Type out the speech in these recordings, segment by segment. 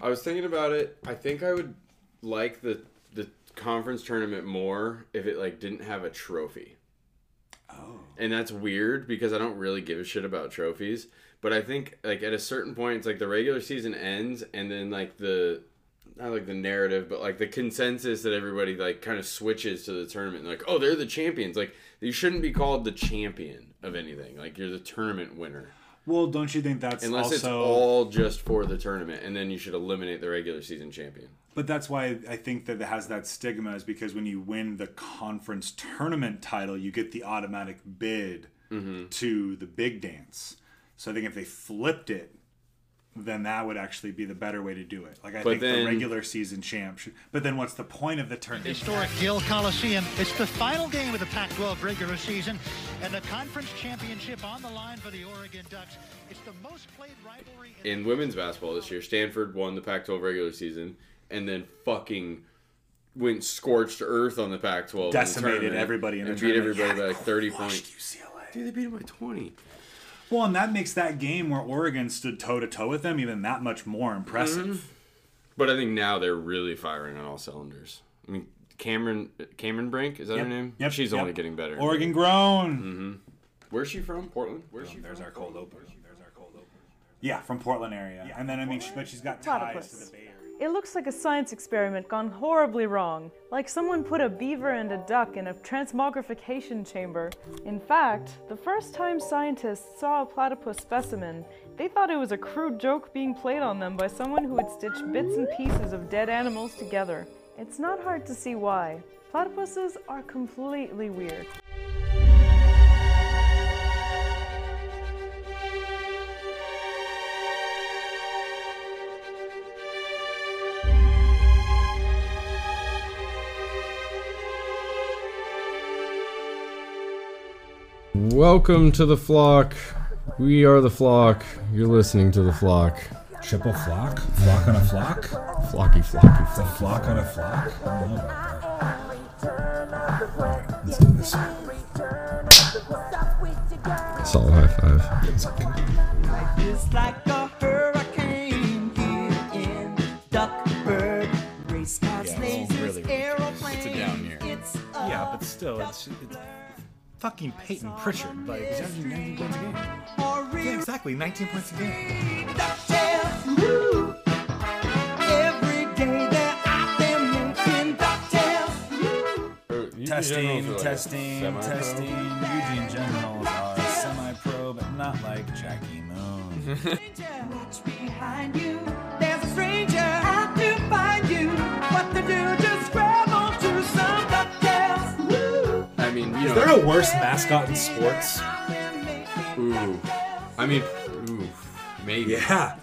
I was thinking about it. I think I would like the the conference tournament more if it like didn't have a trophy. Oh. And that's weird because I don't really give a shit about trophies. But I think like at a certain point, it's like the regular season ends, and then like the not like the narrative, but like the consensus that everybody like kind of switches to the tournament. Like, oh, they're the champions. Like you shouldn't be called the champion of anything. Like you're the tournament winner. Well, don't you think that's Unless also it's all just for the tournament, and then you should eliminate the regular season champion. But that's why I think that it has that stigma is because when you win the conference tournament title, you get the automatic bid Mm-hmm. to the big dance. So I think if they flipped it, then that would actually be the better way to do it. Like I But think the regular season champ should. But then what's the point of the tournament? Historic Gill Coliseum. It's the final game of the Pac-12 regular season, and the conference championship on the line for the Oregon Ducks. It's the most played rivalry in In women's basketball this year, Stanford won the Pac-12 regular season, and then fucking went scorched earth on the Pac-12. in the Decimated everybody in the and beat tournament. everybody Yeah, by like 30 points. UCLA. Dude, they beat them by 20. Well, and that makes that game where Oregon stood toe to toe with them even that much more impressive. Mm-hmm. But I think now they're really firing on all cylinders. I mean, Cameron Cameron Brink is that Yep, her name? yep, She's yep. only getting better. Oregon grown. Where's she from? Portland. Where's she There's from? our cold open. There's our cold open. Yeah, from Portland area. Yeah. and then I mean, she, but she's got ties Platypus. to the Bay Area. It looks like a science experiment gone horribly wrong. Like someone put a beaver and a duck in a transmogrification chamber. In fact, the first time scientists saw a platypus specimen, they thought it was a crude joke being played on them by someone who had stitched bits and pieces of dead animals together. It's not hard to see why. Platypuses are completely weird. Welcome to the flock. We are the flock. You're listening to the flock. Triple flock? Flock on a flock? Flocky, flocky, A flock. flock on a flock? I don't know. Let's do this. Solid high five. It's fucking Payton Pritchard. Like, he's averaging 19 points a game. Yeah, exactly, 19 points a game. DuckTales. Woo! Every day they're out there making DuckTales. Testing, testing, testing. Eugene Generals are semi-pro, but not like Jackie Moon. Is there a worse mascot in sports? ooh. I mean, ooh, maybe. Yeah.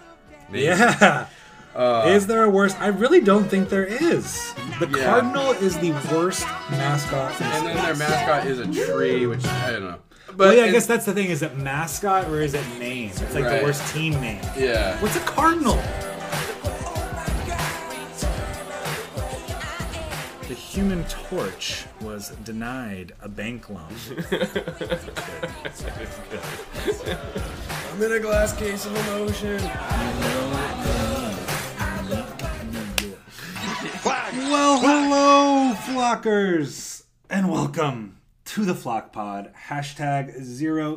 maybe. Yeah. Uh, is there a worse? I really don't think there is. The Yeah. Cardinal is the worst mascot. In And then their mascot is a tree, which I don't know. But Well, yeah, I guess that's the thing. Is it mascot or is it name? It's like Right. the worst team name. yeah. What's a cardinal? Human Torch was denied a bank loan. I'm in a glass case of emotion. Well, hello, flockers, and welcome to the Flock Pod. Hashtag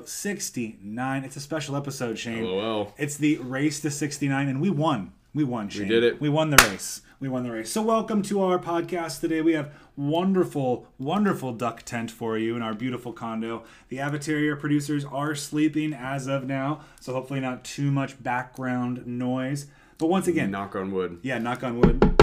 069. It's a special episode, Shane. LOL. It's the race to 69, and we won. We won, Shane. We did it. We won the race. We won the race. So, welcome to our podcast today. We have wonderful, wonderful duck tent for you in our beautiful condo. The Avatarier producers are sleeping as of now, so hopefully not too much background noise. But once again, Knock on wood. yeah, knock on wood.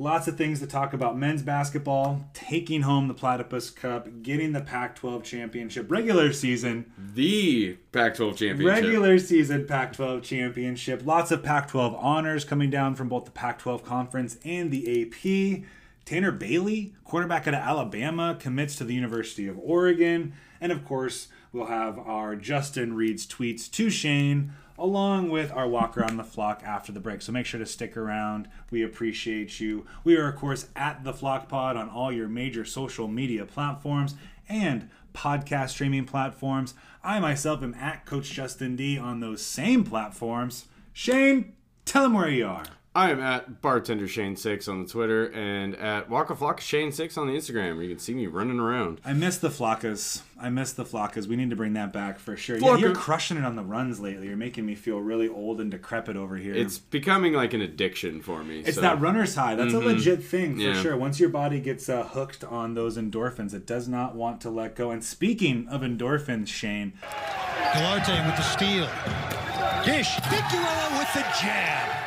Lots of things to talk about. Men's basketball, taking home the Platypus Cup, getting the Pac 12 championship, regular season, The Pac-12 championship. regular season Pac 12 championship. Lots of Pac 12 honors coming down from both the Pac 12 conference and the AP. Tanner Bailey, quarterback out of Alabama, commits to the University of Oregon. And of course, we'll have our Justin reads tweets to Shane, along with our walk around the flock after the break. So make sure to stick around. We appreciate you. We are, of course, at the Flock Pod on all your major social media platforms and podcast streaming platforms. I myself am at Coach Justin D on those same platforms. Shane, tell them where you are. I am at bartender Shane Six on the Twitter and at Waka Flocka Shane Six on the Instagram. Where you can see me running around. I miss the flockas. I miss the flockas. We need to bring that back for sure. Yeah, you're crushing it on the runs lately. You're making me feel really old and decrepit over here. It's becoming like an addiction for me. It's so- that runner's high. That's a legit thing for Yeah. sure. Once your body gets uh, hooked on those endorphins, it does not want to let go. And speaking of endorphins, Shane, Galarte with the steal. Dish. Figueroa with the jab.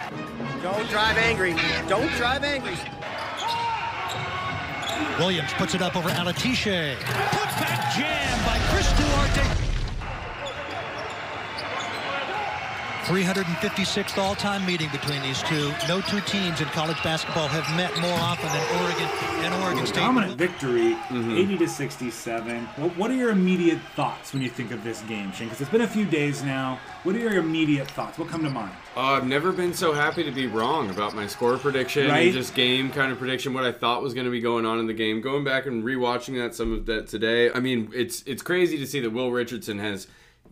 Don't drive angry. Don't drive angry. Williams puts it up over Alatishe. Put back jam by Chris Duarte. 356th all-time meeting between these two. No two teams in college basketball have met more often than Oregon and Oregon State. dominant victory, Mm-hmm. 80 to 67. What, what are your immediate thoughts when you think of this game, Shane? Because it's been a few days now. What are your immediate thoughts? What come to mind? Uh, I've never been so happy to be wrong about my score prediction Right? and just game kind of prediction. What I thought was going to be going on in the game. Going back and rewatching that some of that today. I mean, it's it's crazy to see that Will Richardson has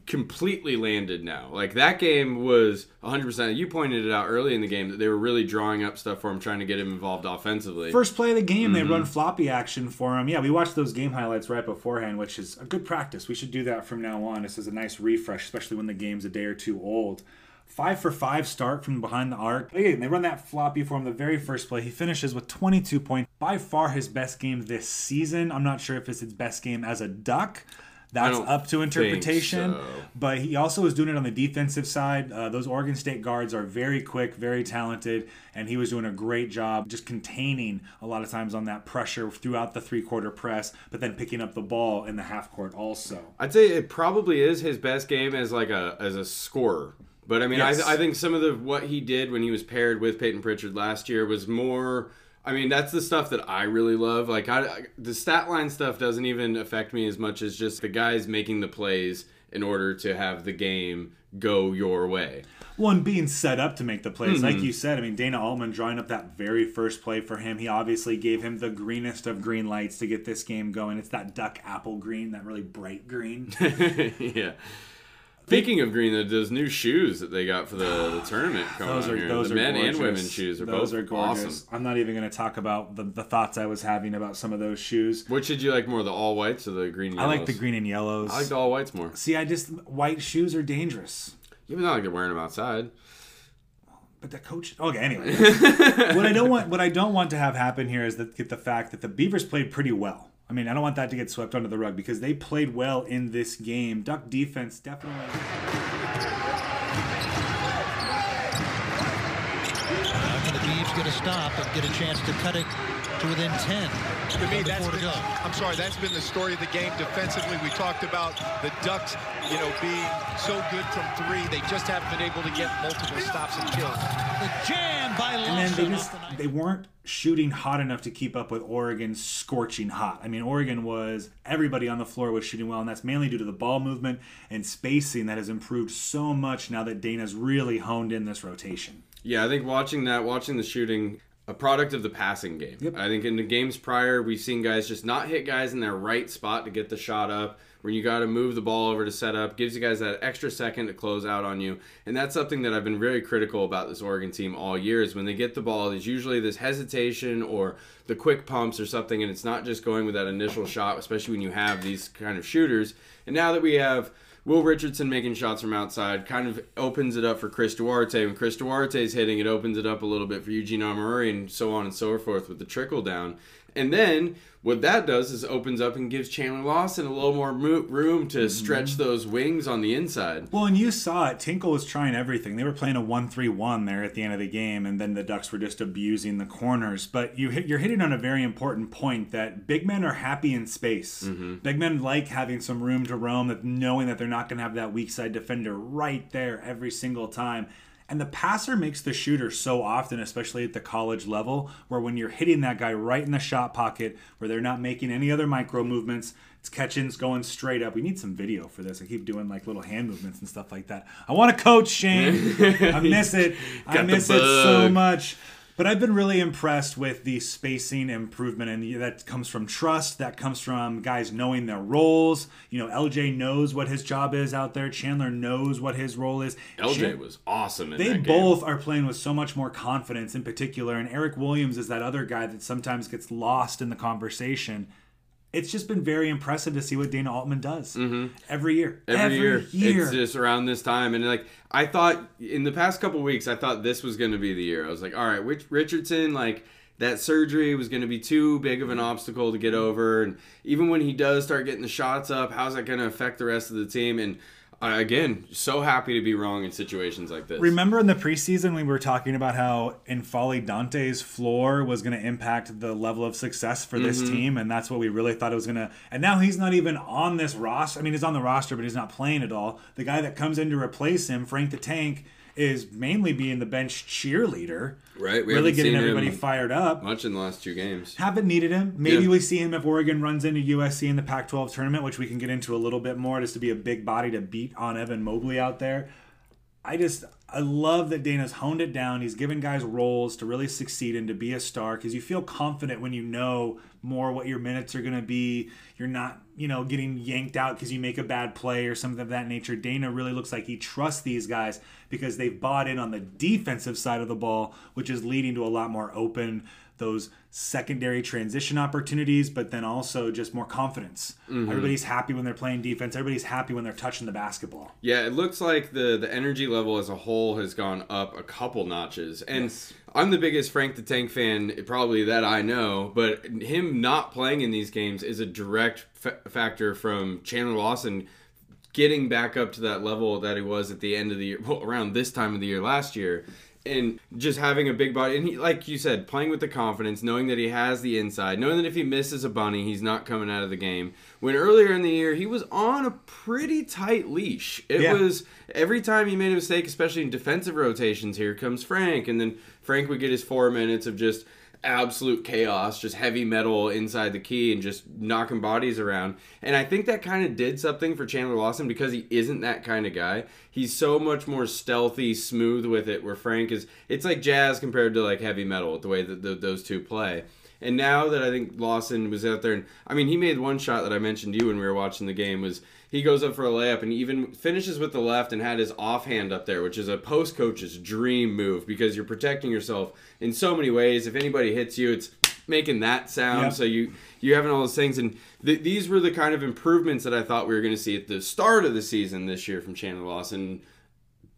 completely landed now. Like that game was 100%. You pointed it out early in the game that they were really drawing up stuff for him, trying to get him involved offensively. First play of the game, they Mm-hmm. run floppy action for him. Yeah, we watched those game highlights right beforehand, which is a good practice. We should do that from now on. This is a nice refresh, especially when the game's a day or two old. Five for five start from behind the arc. Again, they run that floppy for him the very first play. He finishes with 22 points. By far his best game this season. I'm not sure if it's his best game as a Duck. That's up to interpretation. so. But he also was doing it on the defensive side. Uh, those Oregon State guards are very quick, very talented, and he was doing a great job just containing a lot of times on that pressure throughout the three quarter press, but then picking up the ball in the half court also. I'd say it probably is his best game as like a as a scorer. But I mean, Yes. I, I think some of the what he did when he was paired with Payton Pritchard last year was more. I mean, that's the stuff that I really love. Like, I, I- the stat line stuff doesn't even affect me as much as just the guys making the plays in order to have the game go your way. Well, and being set up to make the plays, Mm-hmm. like you said, I mean, Dana Altman drawing up that very first play for him. He obviously gave him the greenest of green lights to get this game going. It's that duck apple green, that really bright green. yeah. Speaking of green, those new shoes that they got for the, the tournament coming Those are here, those the are men gorgeous. and women shoes are those both are gorgeous. awesome. I'm not even going to talk about the, the thoughts I was having about some of those shoes. Which did you like more, the all whites or the green? Yellows? I like the green and yellows. I like the all whites more. See, I just white shoes are dangerous. Even though like they're wearing them outside. But the coach. Okay, anyway, what I don't want, what I don't want to have happen here is that get the fact that the Beavers played pretty well. I mean, I don't want that to get swept under the rug because they played well in this game. Duck defense definitely. How can the Beavs get a stop and get a chance to cut it to within 10? To me, Under that's four to go. I'm sorry, that's been the story of the game defensively. We talked about the Ducks, you know, being so good from three. They just haven't been able to get multiple stops and kills. The jam by And then they just they weren't shooting hot enough to keep up with Oregon's scorching hot. I mean, Oregon was everybody on the floor was shooting well, and that's mainly due to the ball movement and spacing that has improved so much now that Dana's really honed in this rotation. Yeah, I think watching that, watching the shooting, a product of the passing game. Yep. I think in the games prior, we've seen guys just not hit guys in their right spot to get the shot up. When you got to move the ball over to set up, gives you guys that extra second to close out on you, and that's something that I've been very critical about this Oregon team all year. Is when they get the ball, there's usually this hesitation or the quick pumps or something, and it's not just going with that initial shot, especially when you have these kind of shooters. And now that we have Will Richardson making shots from outside kind of opens it up for Chris Duarte. When Chris Duarte is hitting, it opens it up a little bit for Eugene Omoruyi and so on and so forth with the trickle down. And then what that does is opens up and gives Chandler Lawson a little more mo- room to mm-hmm. stretch those wings on the inside. Well, and you saw it. Tinkle was trying everything. They were playing a one-three-one there at the end of the game, and then the Ducks were just abusing the corners. But you hit, you're hitting on a very important point that big men are happy in space. Mm-hmm. Big men like having some room to roam, that knowing that they're not going to have that weak side defender right there every single time. And the passer makes the shooter so often, especially at the college level, where when you're hitting that guy right in the shot pocket, where they're not making any other micro movements, it's catching, it's going straight up. We need some video for this. I keep doing like little hand movements and stuff like that. I want to coach Shane. I miss it. I miss it so much. But I've been really impressed with the spacing improvement, and that comes from trust. That comes from guys knowing their roles. You know, LJ knows what his job is out there. Chandler knows what his role is. LJ was awesome in they that game. both are playing with so much more confidence in particular and eric williams is that other guy that sometimes gets lost in the conversation it's just been very impressive to see what dana altman does every year Mm-hmm. every, year. year. It's just around this time, and like I thought in the past couple weeks, I thought this was going to be the year. I was like, all right, Rich- Richardson, like that surgery was going to be too big of an obstacle to get over, and even when he does start getting the shots up, how's that going to affect the rest of the team? And again, so happy to be wrong in situations like this. Remember in the preseason we were talking about how N'Faly Dante's floor was going to impact the level of success for this Mm-hmm. team, and that's what we really thought it was going to. And now he's not even on this roster. I mean, he's on the roster, but he's not playing at all. The guy that comes in to replace him, Frank the Tank, is mainly being the bench cheerleader, Right, we really getting everybody fired up. much in the last two games. Haven't needed him. Maybe Yeah. we see him if Oregon runs into USC in the Pac-12 tournament, which we can get into a little bit more, just to be a big body to beat on Evan Mobley out there. I just I love that Dana's honed it down. He's given guys roles to really succeed and to be a star because you feel confident when you know more what your minutes are going to be. You're not, you know, getting yanked out because you make a bad play or something of that nature. Dana really looks like he trusts these guys because they've bought in on the defensive side of the ball, which is leading to a lot more open those secondary transition opportunities, but then also just more confidence. Mm-hmm. Everybody's happy when they're playing defense. Everybody's happy when they're touching the basketball. Yeah, it looks like the the energy level as a whole has gone up a couple notches. And I'm the biggest Frank the Tank fan probably that I know, but him not playing in these games is a direct fa- factor from Chandler Lawson getting back up to that level that he was at the end of the year, well, around this time of the year last year. And just having a big body, and he, like you said, playing with the confidence, knowing that he has the inside, knowing that if he misses a bunny, he's not coming out of the game. When earlier in the year, he was on a pretty tight leash. It Yeah. was every time he made a mistake, especially in defensive rotations, here comes Frank, and then Frank would get his four minutes of just absolute chaos, just heavy metal inside the key and just knocking bodies around. And I think that kind of did something for Chandler Lawson because he isn't that kind of guy. He's so much more stealthy, smooth with it, where Frank is, it's like jazz compared to like heavy metal, the way that the, those two play. And now that I think Lawson was out there, and I mean, he made one shot that I mentioned to you when we were watching the game was he goes up for a layup and even finishes with the left and had his offhand up there, which is a post coach's dream move because you're protecting yourself in so many ways. If anybody hits you, it's making that sound. Yep. So you you having all those things, and th- these were the kind of improvements that I thought we were going to see at the start of the season this year from Chandler Lawson.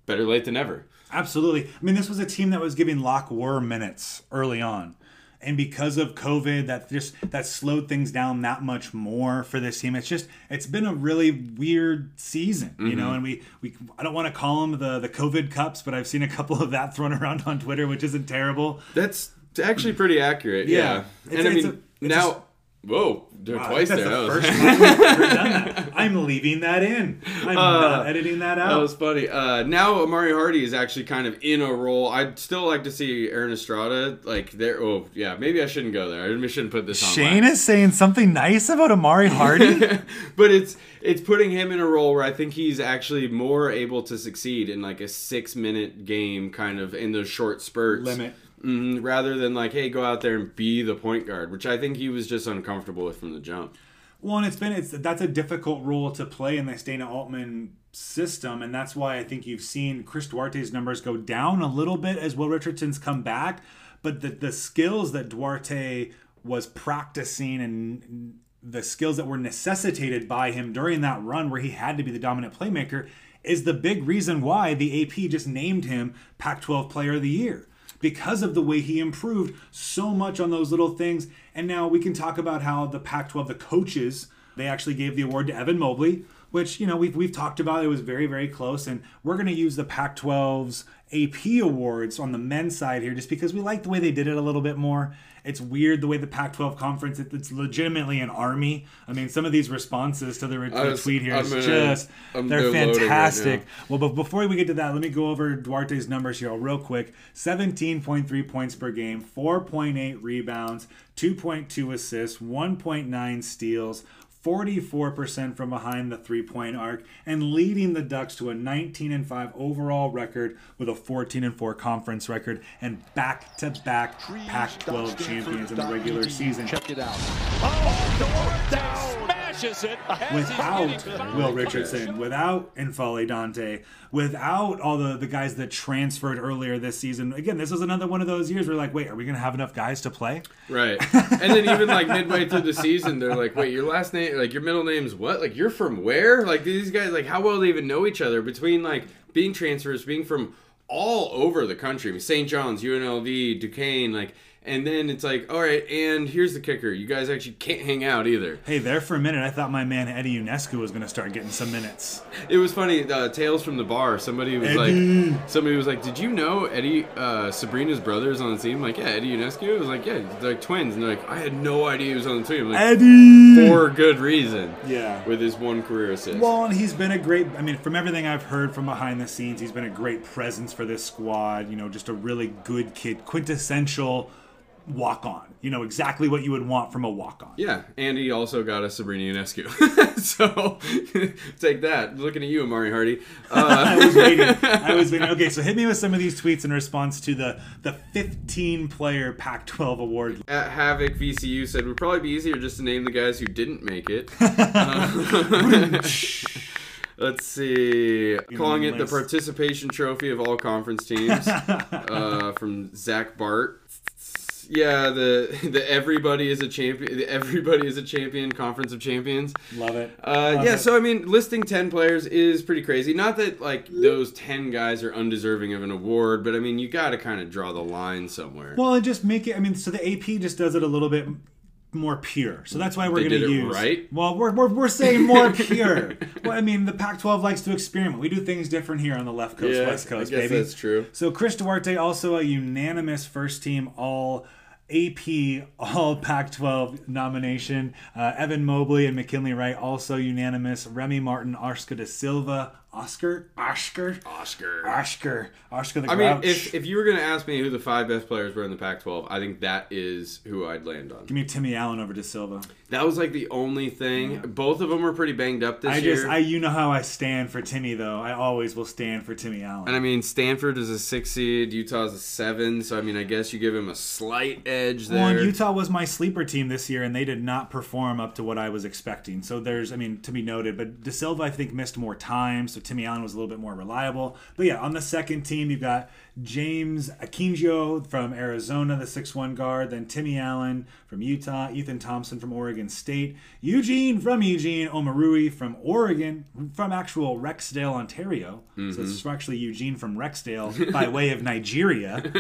Better late than never. Absolutely. I mean, this was a team that was giving Lok Wur minutes early on. And because of COVID, that just that slowed things down that much more for this team. It's just it's been a really weird season, you Mm-hmm. know. And we we I don't want to call them the the COVID cups, but I've seen a couple of that thrown around on Twitter, which isn't terrible. That's actually pretty accurate. Yeah. Yeah, It's- and I it's mean a- now. Whoa, Wow, twice there. the first time we've done that. I'm leaving that in. I'm not editing that out. That was funny. Uh, now Amari Hardy is actually kind of in a role. I'd still like to see Aaron Estrada like there. Oh yeah, maybe I shouldn't go there. I shouldn't put this on. Shane is saying something nice about Amari Hardy. but it's it's putting him in a role where I think he's actually more able to succeed in like a six minute game, kind of in those short spurts. Limit. Mhm, rather than like, hey, go out there and be the point guard, which I think he was just uncomfortable with from the jump. Well, and it's been it's that's a difficult role to play in the Dana Altman system, and that's why I think you've seen Chris Duarte's numbers go down a little bit as Will Richardson's come back. But the the skills that Duarte was practicing and the skills that were necessitated by him during that run where he had to be the dominant playmaker is the big reason why the AP just named him Pac-12 Player of the Year because of the way he improved so much on those little things. And now we can talk about how the Pac 12, the coaches, they actually gave the award to Evan Mobley, which, you know, we've, we've talked about. It was very, very close. And we're going to use the Pac 12's AP awards on the men's side here just because we like the way they did it a little bit more. It's weird the way the Pac 12 conference, it, it's legitimately an army. I mean, some of these responses to the, the was- tweet here I'm gonna- just, I'm they're downloading right fantastic. Well, but before we get to that, let me go over Duarte's numbers here real quick. 17.3 points per game, 4.8 rebounds, 2.2 assists, 1.9 steals, 44% from behind the three-point arc, and leading the Ducks to a 19 and 5 overall record with a 14 and 4 conference record and back-to-back Pac-12 champions in the regular season. Check it out. Oh, Smashes it. without Will Richardson, without N'Faly Dante, without all the, the guys that transferred earlier this season. Again, this was another one of those years where like, wait, are we going to have enough guys to play? Right. And then even like midway through the season, they're like, wait, your last name, like your middle name's what? Like you're from where? Like these guys, like how well they even know each other between like being transfers, being from all over the country. I mean, St. John's, UNLV, Duquesne, like, and then it's like, all right, and here's the kicker: you guys actually can't hang out either. Hey, there for a minute, I thought my man Eddie Ionescu was going to start getting some minutes. It was funny. Uh, Tales from the bar. Somebody was Eddie. like, somebody was like, "Did you know Eddie uh, Sabrina's brother is on the team?" Like, yeah, Eddie Ionescu. It was like, yeah, they're like twins, and they're like, I had no idea he was on the team. Like, Eddie! for good reason. Yeah. with his one career assist. Well, and he's been a great. I mean, from everything I've heard from behind the scenes, he's been a great presence for this squad. You know, just a really good kid, quintessential walk on. You know, exactly what you would want from a walk on. yeah, and he also got a Sabrina Ionescu. so take that. Looking at you, Amari Hardy. I Uh, was waiting. I was waiting. Okay, so hit me with some of these tweets in response to the the 15 player Pac-12 award. at Havoc VCU said would probably be easier just to name the guys who didn't make it. Uh, let's see. Calling it the participation trophy of all conference teams uh, from Zach Bart. Yeah, the the everybody is a champion. The everybody is a champion conference of champions. Love it. Uh, Love yeah, it. so I mean, listing ten players is pretty crazy. Not that like those ten guys are undeserving of an award, but I mean, you got to kind of draw the line somewhere. Well, and just make it. I mean, so the AP just does it a little bit more pure. So that's why we're going to use. right? Well, we're, we're, we're saying more pure. well, I mean, the Pac-12 likes to experiment. We do things different here on the left coast, Yeah, west coast, I guess baby. that's true. So Chris Duarte also a unanimous first team all. AP All Pac-12 nomination. Uh, Evan Mobley and McKinley Wright also unanimous. Remy Martin, Oscar da Silva, Oscar, Oscar, Oscar. Oscar, Oscar the I mean, if, if you were going to ask me who the five best players were in the Pac 12, I think that is who I'd land on. Give me Timmy Allen over da Silva. That was like the only thing. Both of them were pretty banged up this I year. just, I, you know how I stand for Timmy, though. I always will stand for Timmy Allen. and I mean, Stanford is a six seed, Utah Utah's a seven, so I mean, I guess you give him a slight edge there. Well, and Utah was my sleeper team this year, and they did not perform up to what I was expecting. So there's, I mean, to be noted, but da Silva I think missed more time, so Timmy Allen was a little bit more reliable. But yeah, on the second team, you've got James Akinjo from Arizona, the six-one guard, then Timmy Allen from Utah, Ethan Thompson from Oregon State, Eugene from Eugene, Omoruyi from Oregon, from actual Rexdale, Ontario. So it's actually Eugene from Rexdale by way of Nigeria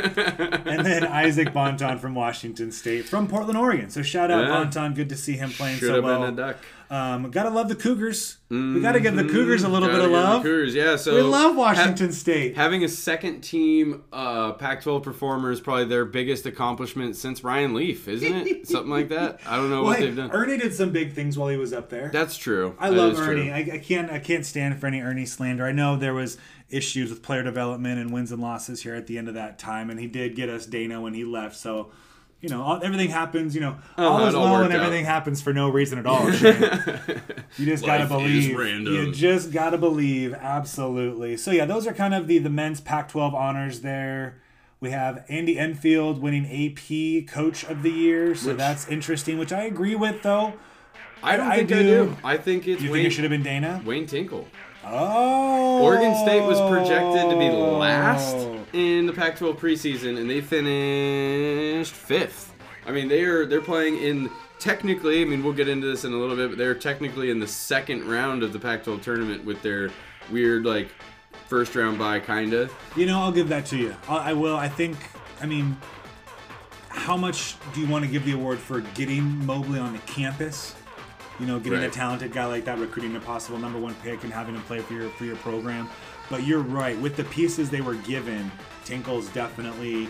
and then Isaac Bonton from Washington State, from Portland, Oregon. So shout out Yeah. Bonton, good to see him playing Should so well. Been a duck. Um, gotta love the Cougars. We gotta give the Cougars a little Gotta bit of love. Cougars, yeah, so we love ha- Washington State. Having a second team uh, Pac 12 performer is probably their biggest accomplishment since Ryan Leaf, isn't it? Something like that. I don't know Well, what hey, they've done. Ernie did some big things while he was up there. That's true. I That love. Ernie. I, I can't. I can't stand for any Ernie slander. I know there was issues with player development and wins and losses here at the end of that time, and he did get us Dana when he left. So, you know, all, everything happens. You know, all Uh-huh, is well, and worked out. everything happens for no reason at all. You just gotta believe. You just gotta believe. Absolutely. So yeah, those are kind of the the men's Pac-12 honors there. We have Andy Enfield winning AP Coach of the Year, so Which- that's interesting. Which I agree with, though. I don't I think I do. do. I think it's You Wayne, think it should have been Dana? Wayne Tinkle. Oh. Oregon State was projected to be last in the Pac-12 preseason, and they finished fifth. I mean, they are they're playing in technically. I mean, we'll get into this in a little bit, but they're technically in the second round of the Pac-12 tournament with their weird like first round bye, kinda. You know, I'll give that to you. I, I will. I think. I mean, how much do you want to give the award for getting Mobley on the campus? You know, getting a talented guy like that, recruiting a possible number one pick, and having him play for your for your program. But you're right. With the pieces they were given, Tinkle's definitely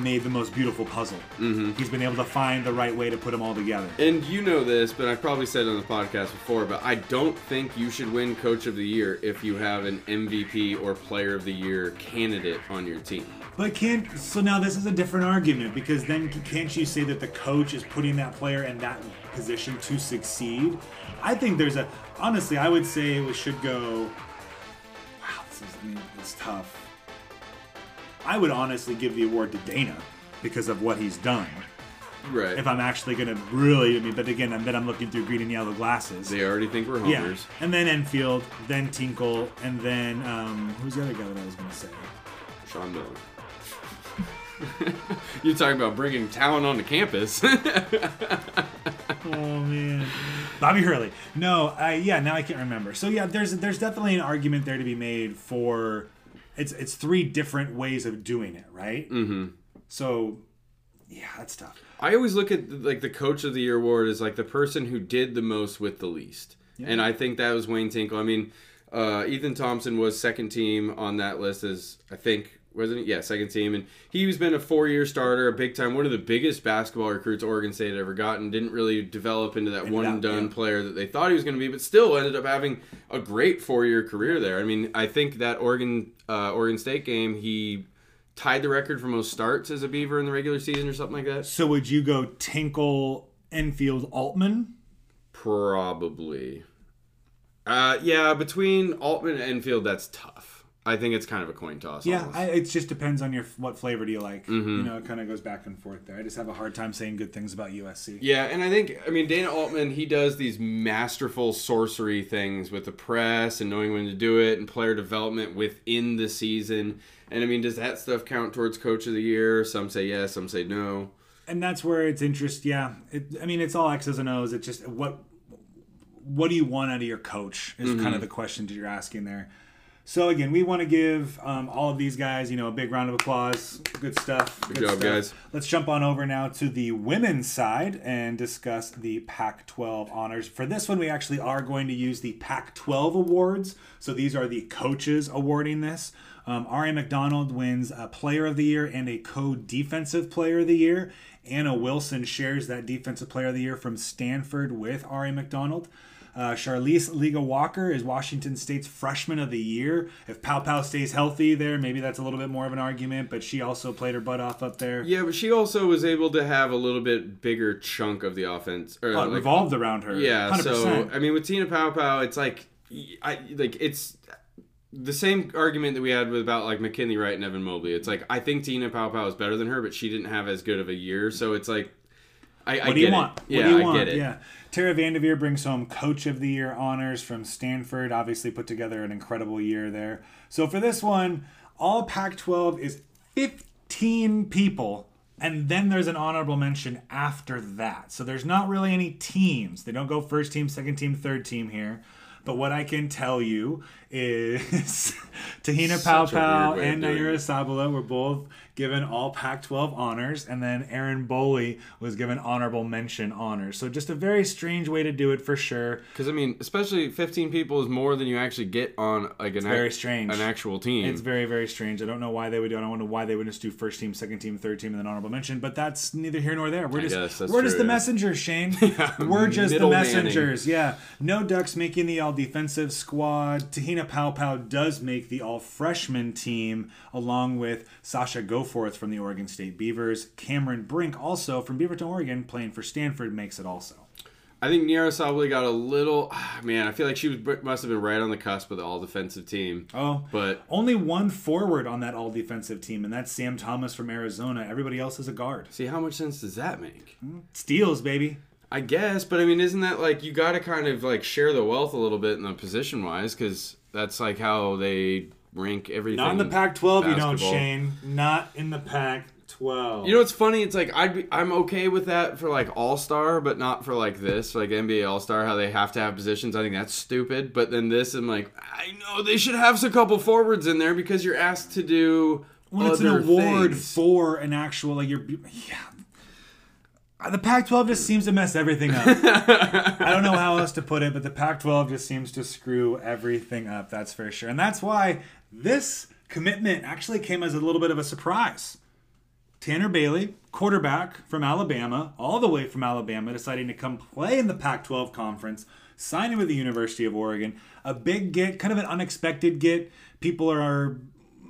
made the most beautiful puzzle. Mm-hmm. He's been able to find the right way to put them all together. And you know this, but I've probably said it on the podcast before, but I don't think you should win Coach of the Year if you have an MVP or Player of the Year candidate on your team. But can't so now this is a different argument because then can't you say that the coach is putting that player in that position to succeed. I think there's a honestly, I would say we should go. Is it's tough. I would honestly give the award to Dana because of what he's done. Right. If I'm actually gonna really, I mean, but again, then I'm looking through green and yellow glasses. they already think we're homers. Yeah, and then Enfield, then Tinkle, and then um, who's the other guy that I was gonna say? Sean Miller. You're talking about bringing talent onto campus. Oh man, Bobby Hurley. No, I yeah, now I can't remember. So yeah, there's there's definitely an argument there to be made for it's it's three different ways of doing it, right? Mm-hmm. So yeah, that's tough. I always look at like the coach of the year award as like the person who did the most with the least, and I think that was Wayne Tinkle. I mean, uh, Ethan Thompson was second team on that list as I think wasn't it? Yeah, second team, and he's been a four-year starter, a big time, one of the biggest basketball recruits Oregon State had ever gotten. Didn't really develop into that Ended one up, and done yeah. player that they thought he was going to be, but still ended up having a great four-year career there. I mean, I think that Oregon uh, Oregon State game he. Tied the record for most starts as a Beaver in the regular season or something like that. So would you go Tinkle, Enfield, Altman? Probably. Uh, yeah, between Altman and Enfield, that's tough. I think it's kind of a coin toss. Yeah. I, it just depends on your what flavor do you like. Mm-hmm. You know, it kind of goes back and forth there. I just have a hard time saying good things about USC. yeah, and I think I mean Dana Altman. He does these masterful sorcery things with the press and knowing when to do it and player development within the season. And I mean, does that stuff count towards Coach of the Year? Some say yes, some say no. and that's where it's interest. Yeah, it, I mean, it's all X's and O's. It's just what what do you want out of your coach is Mm-hmm. kind of the question that you're asking there. So again, we want to give um, all of these guys, you know, a big round of applause. Good stuff. Good, job, stuff. guys. Let's jump on over now to the women's side and discuss the Pac-12 honors. For this one, we actually are going to use the Pac-12 awards. So these are the coaches awarding this. Um, Ari McDonald wins a Player of the Year and a Co-Defensive Player of the Year. Anna Wilson shares that Defensive Player of the Year from Stanford with Ari McDonald. Uh, Charlisse Leger-Walker is Washington State's Freshman of the Year. If Paopao stays healthy there, maybe that's a little bit more of an argument, but she also played her butt off up there. Yeah, but she also was able to have a little bit bigger chunk of the offense. Or Oh, like, revolved around her. Yeah, 100%. so I mean, with Te-Hina Paopao, it's like, I like it's the same argument that we had with about like McKinley Wright and Evan Mobley. It's like I think Te-Hina Paopao is better than her, but she didn't have as good of a year. So it's like, I, I What do you want? it. What Yeah, do you I want? get it. Yeah. Tara Vanderveer brings home Coach of the Year honors from Stanford. Obviously, put together an incredible year there. So for this one, all Pac-12 is 15 people, and then there's an honorable mention after that. So there's not really any teams. They don't go first team, second team, third team here. But what I can tell you is Te-Hina Paopao weird way of and Nyara it. Sabally were both given all Pac 12 honors, and then Erin Boley was given honorable mention honors. So just a very strange way to do it for sure. Because I mean, especially 15 people is more than you actually get on like an very strange. an actual team. It's very, very strange. I don't know why they would do it. I don't know why they would just do first team, second team, third team, and then honorable mention, but that's neither here nor there. We're just, we're just true, the yeah. messengers, Shane. we're just the middle manning. messengers. Yeah. No Ducks making the all defensive squad. Te-Hina Paopao does make the all freshman team, along with Sasha Goforth from the Oregon State Beavers. Cameron Brink, also from Beaverton, Oregon, playing for Stanford, makes it also. I think Nyara Sabally got a little. Ah, man, I feel like she was must have been right on the cusp of the all defensive team. Oh, But only one forward on that all defensive team, and that's Sam Thomas from Arizona. Everybody else is a guard. see, how much sense does that make? Mm, steals, baby. I guess, but I mean, isn't that like you got to kind of like share the wealth a little bit in the position wise because that's like how they rank everything. Not in the Pac-12, you don't. Shane. Not in the Pac-12. You know what's funny? It's like I'd be, I'm okay with that for like All Star, but not for like this, like NBA All Star. How they have to have positions. I think that's stupid. But then this, I'm like, I know they should have a couple forwards in there because you're asked to do. when it's an award things. for an actual like you're yeah. The Pac-12 just seems to mess everything up. I don't know how else to put it, but the Pac-12 just seems to screw everything up. That's for sure, and that's why this commitment actually came as a little bit of a surprise. Tanner Bailey, quarterback from Alabama, all the way from Alabama, deciding to come play in the Pac 12 conference, signing with the University of Oregon. A big get, kind of an unexpected get. People are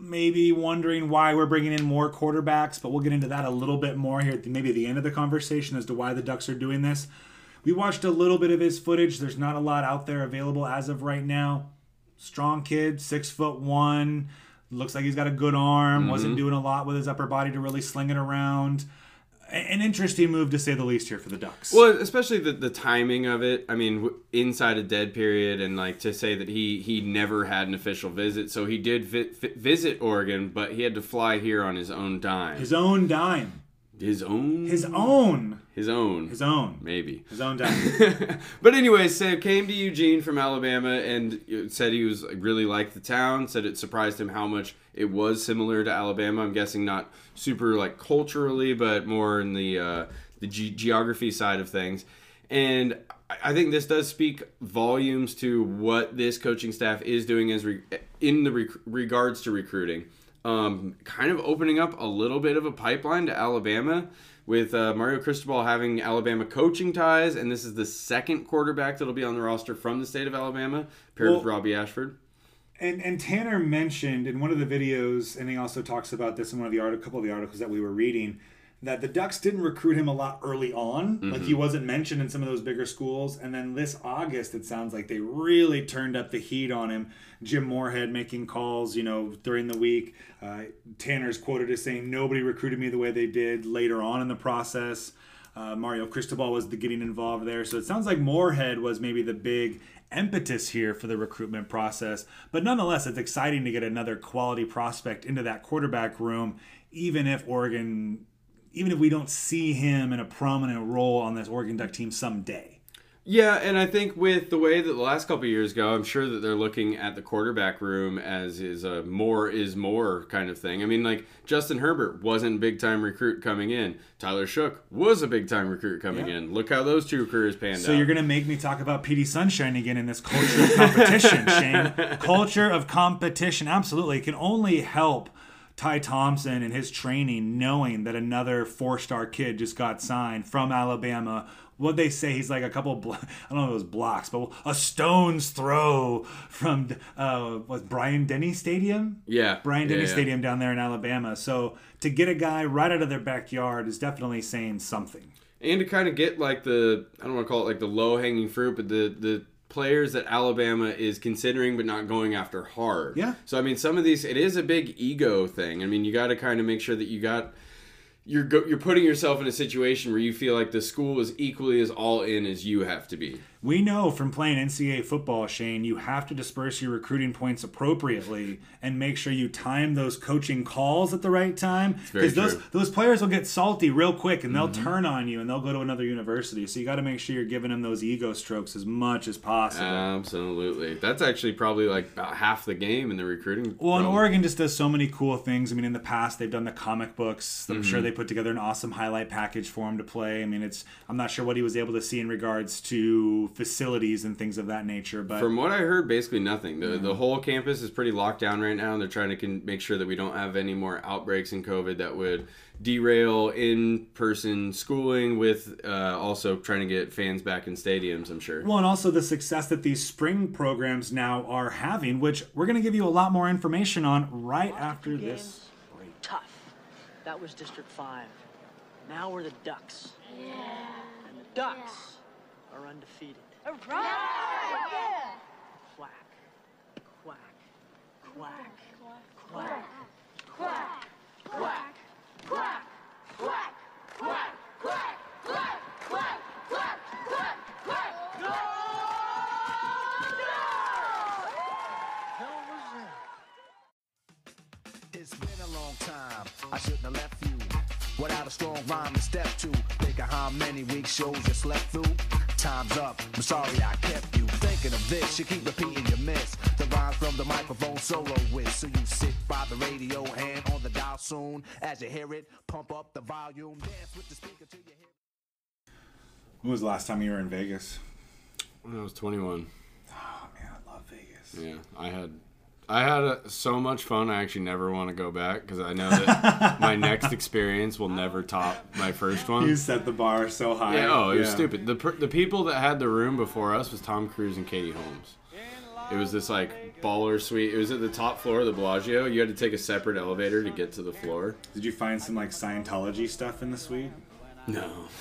maybe wondering why we're bringing in more quarterbacks, but we'll get into that a little bit more here at the, maybe at the end of the conversation as to why the Ducks are doing this. We watched a little bit of his footage. There's not a lot out there available as of right now. Strong kid, six foot one. Looks like he's got a good arm. Wasn't mm-hmm. doing a lot with his upper body to really sling it around. An interesting move to say the least here for the Ducks. Well, especially the, the timing of it. I mean, w- inside a dead period, and like to say that he he never had an official visit, so he did vi- vi- visit Oregon, but he had to fly here on his own dime. his own dime. His own. His own. His own. His own. Maybe. His own dime. but anyway, so came to Eugene from Alabama and said he was really liked the town. Said it surprised him how much it was similar to Alabama. I'm guessing not super like culturally, but more in the uh, the ge- geography side of things. And I- I think this does speak volumes to what this coaching staff is doing as re- in the rec- regards to recruiting. Um, kind of opening up a little bit of a pipeline to Alabama with uh, Mario Cristobal having Alabama coaching ties, and this is the second quarterback that'll be on the roster from the state of Alabama, paired with Robby Ashford. And and Tanner mentioned in one of the videos, and he also talks about this in one of the art- couple of the articles that we were reading, that the Ducks didn't recruit him a lot early on. Like he wasn't mentioned in some of those bigger schools. And then this August, it sounds like they really turned up the heat on him. Jim Moorhead making calls, you know, during the week. Uh, Tanner's quoted as saying, "Nobody recruited me the way they did later on in the process." Uh, Mario Cristobal was the getting involved there. So it sounds like Moorhead was maybe the big impetus here for the recruitment process. But nonetheless, it's exciting to get another quality prospect into that quarterback room, even if Oregon, even if we don't see him in a prominent role on this Oregon Duck team someday. Yeah, and I think with the way that the last couple of years go, I'm sure that they're looking at the quarterback room as is a more is more kind of thing. I mean, like Justin Herbert wasn't a big time recruit coming in. Tyler Shough was a big time recruit coming Yeah. in. Look how those two careers panned So out. So you're gonna make me talk about PD Sunshine again in this culture of competition, Shane. Culture of competition, absolutely. It can only help Ty Thompson and his training knowing that another four-star kid just got signed from Alabama. What they say, he's like a couple, blo- I don't know if it was blocks, but a stone's throw from uh, was Bryant-Denny Stadium. Yeah, Bryant yeah, Denny yeah. Stadium down there in Alabama. So to get a guy right out of their backyard is definitely saying something. and to kind of get like the I don't want to call it like the low hanging fruit, but the the players that Alabama is considering but not going after hard. Yeah. So I mean, some of these it is a big ego thing. I mean, you got to kind of make sure that you got you're go, you're putting yourself in a situation where you feel like the school is equally as all in as you have to be. We know from playing NCAA football, Shane, you have to disperse your recruiting points appropriately and make sure you time those coaching calls at the right time. Because those those players will get salty real quick and they'll Mm-hmm. turn on you and they'll go to another university. So you got to make sure you're giving them those ego strokes as much as possible. Absolutely. That's actually probably like about half the game in the recruiting. Well, and. Oregon just does so many cool things. I mean, in the past, they've done the comic books. I'm Mm-hmm. sure they put together an awesome highlight package for him to play. I mean, it's I'm not sure what he was able to see in regards to facilities and things of that nature, but From what I heard, basically nothing. The the whole campus is pretty locked down right now, and they're trying to con- make sure that we don't have any more outbreaks in COVID that would derail in person schooling. With uh, also trying to get fans back in stadiums. I'm sure. Well, and also the success that these spring programs now are having, which we're going to give you a lot more information on right after this. Tough. That was District 5. Now we're the Ducks. Yeah. And the Ducks are undefeated. Quack. Quack. Quack. Quack. Quack. Quack. Quack. Quack. Quack. Quack. Quack. Quack. Quack. Quack. Quack. Quack. No! Hell was that? It's been a long time. I shouldn't have left you without a strong rhyme to step to. Think of how many weeks shows you slept through. Time's up. I'm sorry I kept you thinking of this. You keep repeating your miss. The rhymes from the microphone solo with. So you sit by the radio, hand on the dial soon. As you hear it, pump up the volume, dance with the speaker till you hear. When was the last time you were in Vegas? When I was 21. Oh man, I love Vegas. Yeah, I had. I had uh so much fun. I actually never want to go back because I know that my next experience will never top my first one. You set the bar so high. Yeah, oh, it was stupid. The per- the people that had the room before us was Tom Cruise and Katie Holmes. It was this like baller suite. It was at the top floor of the Bellagio. You had to take a separate elevator to get to the floor. Did you find some like Scientology stuff in the suite? No.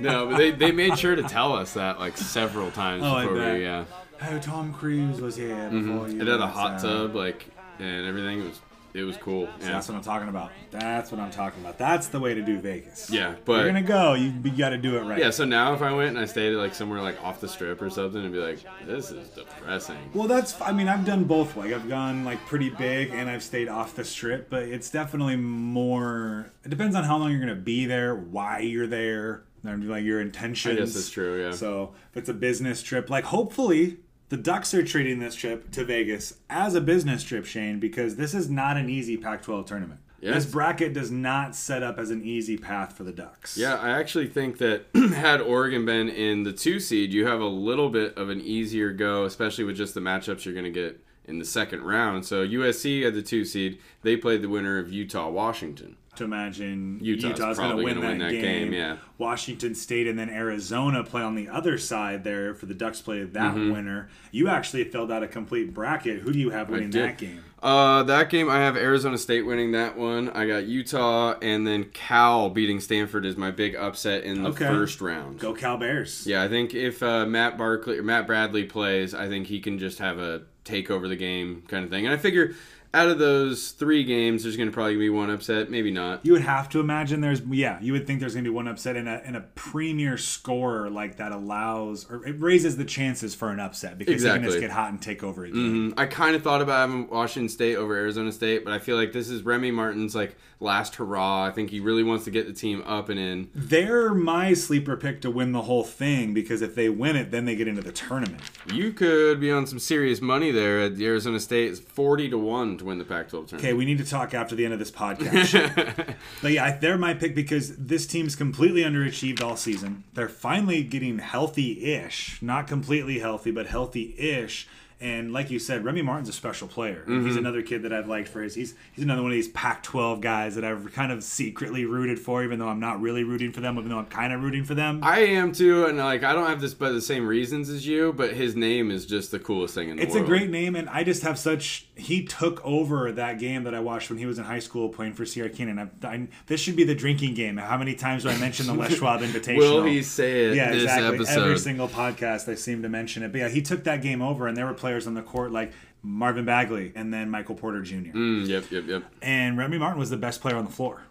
no, but they, they made sure to tell us that like several times Oh, I before bet. we yeah. Oh, Tom Cruise was here before Mhm. you. It had a hot tub like and everything. It was it was cool. So Yeah. that's what I'm talking about. That's what I'm talking about. That's the way to do Vegas. Yeah, but you're gonna go, you, you got to do it right. Yeah, so now if I went and I stayed like somewhere like off the strip or something, it'd be like, this is depressing. Well, that's. I mean, I've done both. Like, I've gone like pretty big, and I've stayed off the strip. But it's definitely more. It depends on how long you're gonna be there, why you're there, and like your intentions. I guess that's true, yeah. So if it's a business trip, like hopefully the Ducks are treating this trip to Vegas as a business trip, Shane, because this is not an easy Pac-12 tournament. Yeah. This bracket does not set up as an easy path for the Ducks. Yeah, I actually think that had Oregon been in the two seed, you have a little bit of an easier go, especially with just the matchups you're going to get in the second round. So USC at the two seed, they played the winner of Utah Washington. To imagine Utah's Utah's, going to win, that, win that game. game, yeah. Washington State and then Arizona play on the other side there for the Ducks play that Mhm. winner. You actually filled out a complete bracket. Who do you have winning that game? Uh, that game I have Arizona State winning that one. I got Utah and then Cal beating Stanford is my big upset in the Okay. first round. Go Cal Bears. Yeah, I think if uh, Matt Barkley or Matt Bradley plays, I think he can just have a take over the game kind of thing. And I figure out of those three games, there's going to probably be one upset, maybe not. You would have to imagine there's yeah, you would think there's going to be one upset in a in a premier scorer like that allows or it raises the chances for an upset because you can just Exactly. get hot and take over a game. hmm I kind of thought about having Washington State over Arizona State, but I feel like this is Remy Martin's like last hurrah. I think he really wants to get the team up and in. They're my sleeper pick to win the whole thing because if they win it, then they get into the tournament. You could be on some serious money there at the Arizona State. It's forty to one to win the Pac-12 tournament. Okay, we need to talk after the end of this podcast. but yeah, they're my pick because this team's completely underachieved all season. They're finally getting healthy-ish, not completely healthy, but healthy-ish. And like you said, Remy Martin's a special player. He's Mhm. another kid that I've liked for his. He's he's another one of these Pac-12 guys that I've kind of secretly rooted for, even though I'm not really rooting for them, even though I'm kind of rooting for them. I am too, and like I don't have this by the same reasons as you, but his name is just the coolest thing in the world. It's a great name, and I just have such. He took over that game that I watched when he was in high school playing for Sierra Canyon. I, I, this should be the drinking game. How many times do I mention the Les Schwab Invitational? Will he say it Yeah, this exactly. Every single podcast I seem to mention it. But yeah, he took that game over, and there were players on the court like Marvin Bagley and then Michael Porter Jr. Mm, yep, yep, yep. And Remy Martin was the best player on the floor.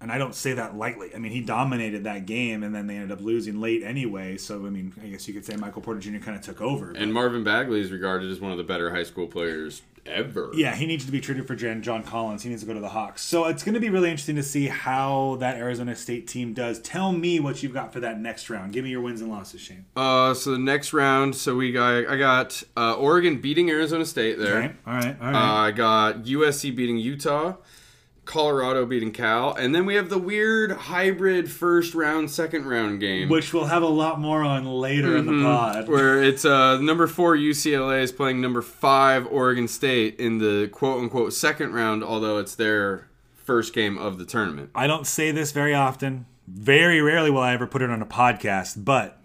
And I don't say that lightly. I mean, he dominated that game, and then they ended up losing late anyway. So, I mean, I guess you could say Michael Porter Jr. kind of took over. And Marvin Bagley is regarded as one of the better high school players ever. Yeah, he needs to be treated for Jan John Collins. He needs to go to the Hawks. So it's going to be really interesting to see how that Arizona State team does. Tell me what you've got for that next round. Give me your wins and losses, Shane. Uh, so the next round, so we got I got uh, Oregon beating Arizona State there. Okay, all right, all right. Uh, I got USC beating Utah, Colorado beating Cal, and then we have the weird hybrid first round, second round game. Which we'll have a lot more on later in the Mhm. pod. Where it's uh, number four UCLA is playing number five Oregon State in the quote unquote second round, although it's their first game of the tournament. I don't say this very often. Very rarely will I ever put it on a podcast, but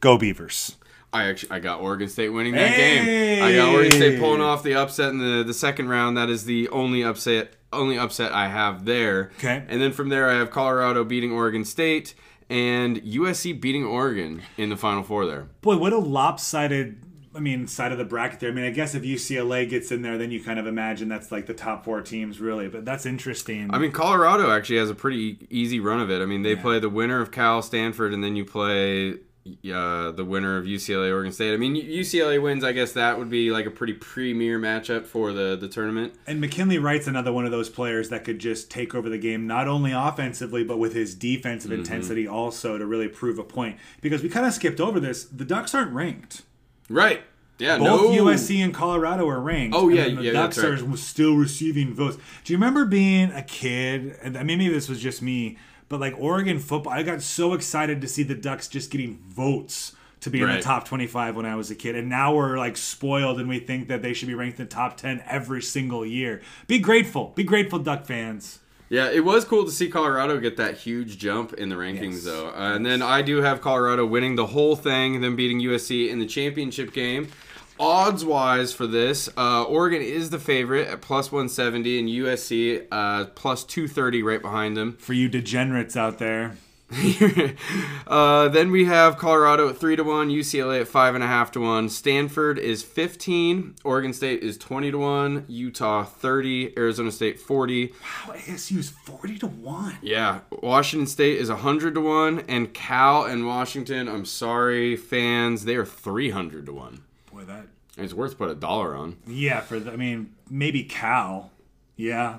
go Beavers. I actually I got Oregon State winning that game. I got Oregon State pulling off the upset in the, the second round. That is the only upset only upset I have there. Okay. And then from there I have Colorado beating Oregon State and USC beating Oregon in the final four there. Boy, what a lopsided. I mean, side of the bracket there. I mean, I guess if UCLA gets in there, then you kind of imagine that's like the top four teams, really. But that's interesting. I mean, Colorado actually has a pretty easy run of it. I mean, they play the winner of Cal, Stanford, and then you play uh, the winner of UCLA, Oregon State. I mean, UCLA wins. I guess that would be like a pretty premier matchup for the the tournament. And McKinley Wright's another one of those players that could just take over the game, not only offensively, but with his defensive Mhm. intensity also to really prove a point. Because we kind of skipped over this. The Ducks aren't ranked. Right. Yeah. Both no. USC and Colorado are ranked. Oh, yeah, and the yeah, Ducks that's are still receiving votes. Do you remember being a kid? And I mean, maybe this was just me, but like Oregon football, I got so excited to see the Ducks just getting votes to be in the top 25 when I was a kid. And now we're like spoiled and we think that they should be ranked in the top 10 every single year. Be grateful. Be grateful, Duck fans. Yeah, it was cool to see Colorado get that huge jump in the rankings, though. Uh, and then I do have Colorado winning the whole thing, then beating USC in the championship game. Odds wise for this, uh, Oregon is the favorite at plus 170 and USC uh, plus 230 right behind them. For you degenerates out there. uh, then we have Colorado at 3 to 1, UCLA at 5.5 to 1. Stanford is 15, Oregon State is 20 to 1, Utah 30, Arizona State 40. Wow, ASU is 40 to 1. Yeah, Washington State is 100 to 1, and Cal and Washington, I'm sorry, fans, they are 300 to 1. Boy, that. It's worth put a dollar on. Yeah, for the, I mean, maybe Cal. Yeah.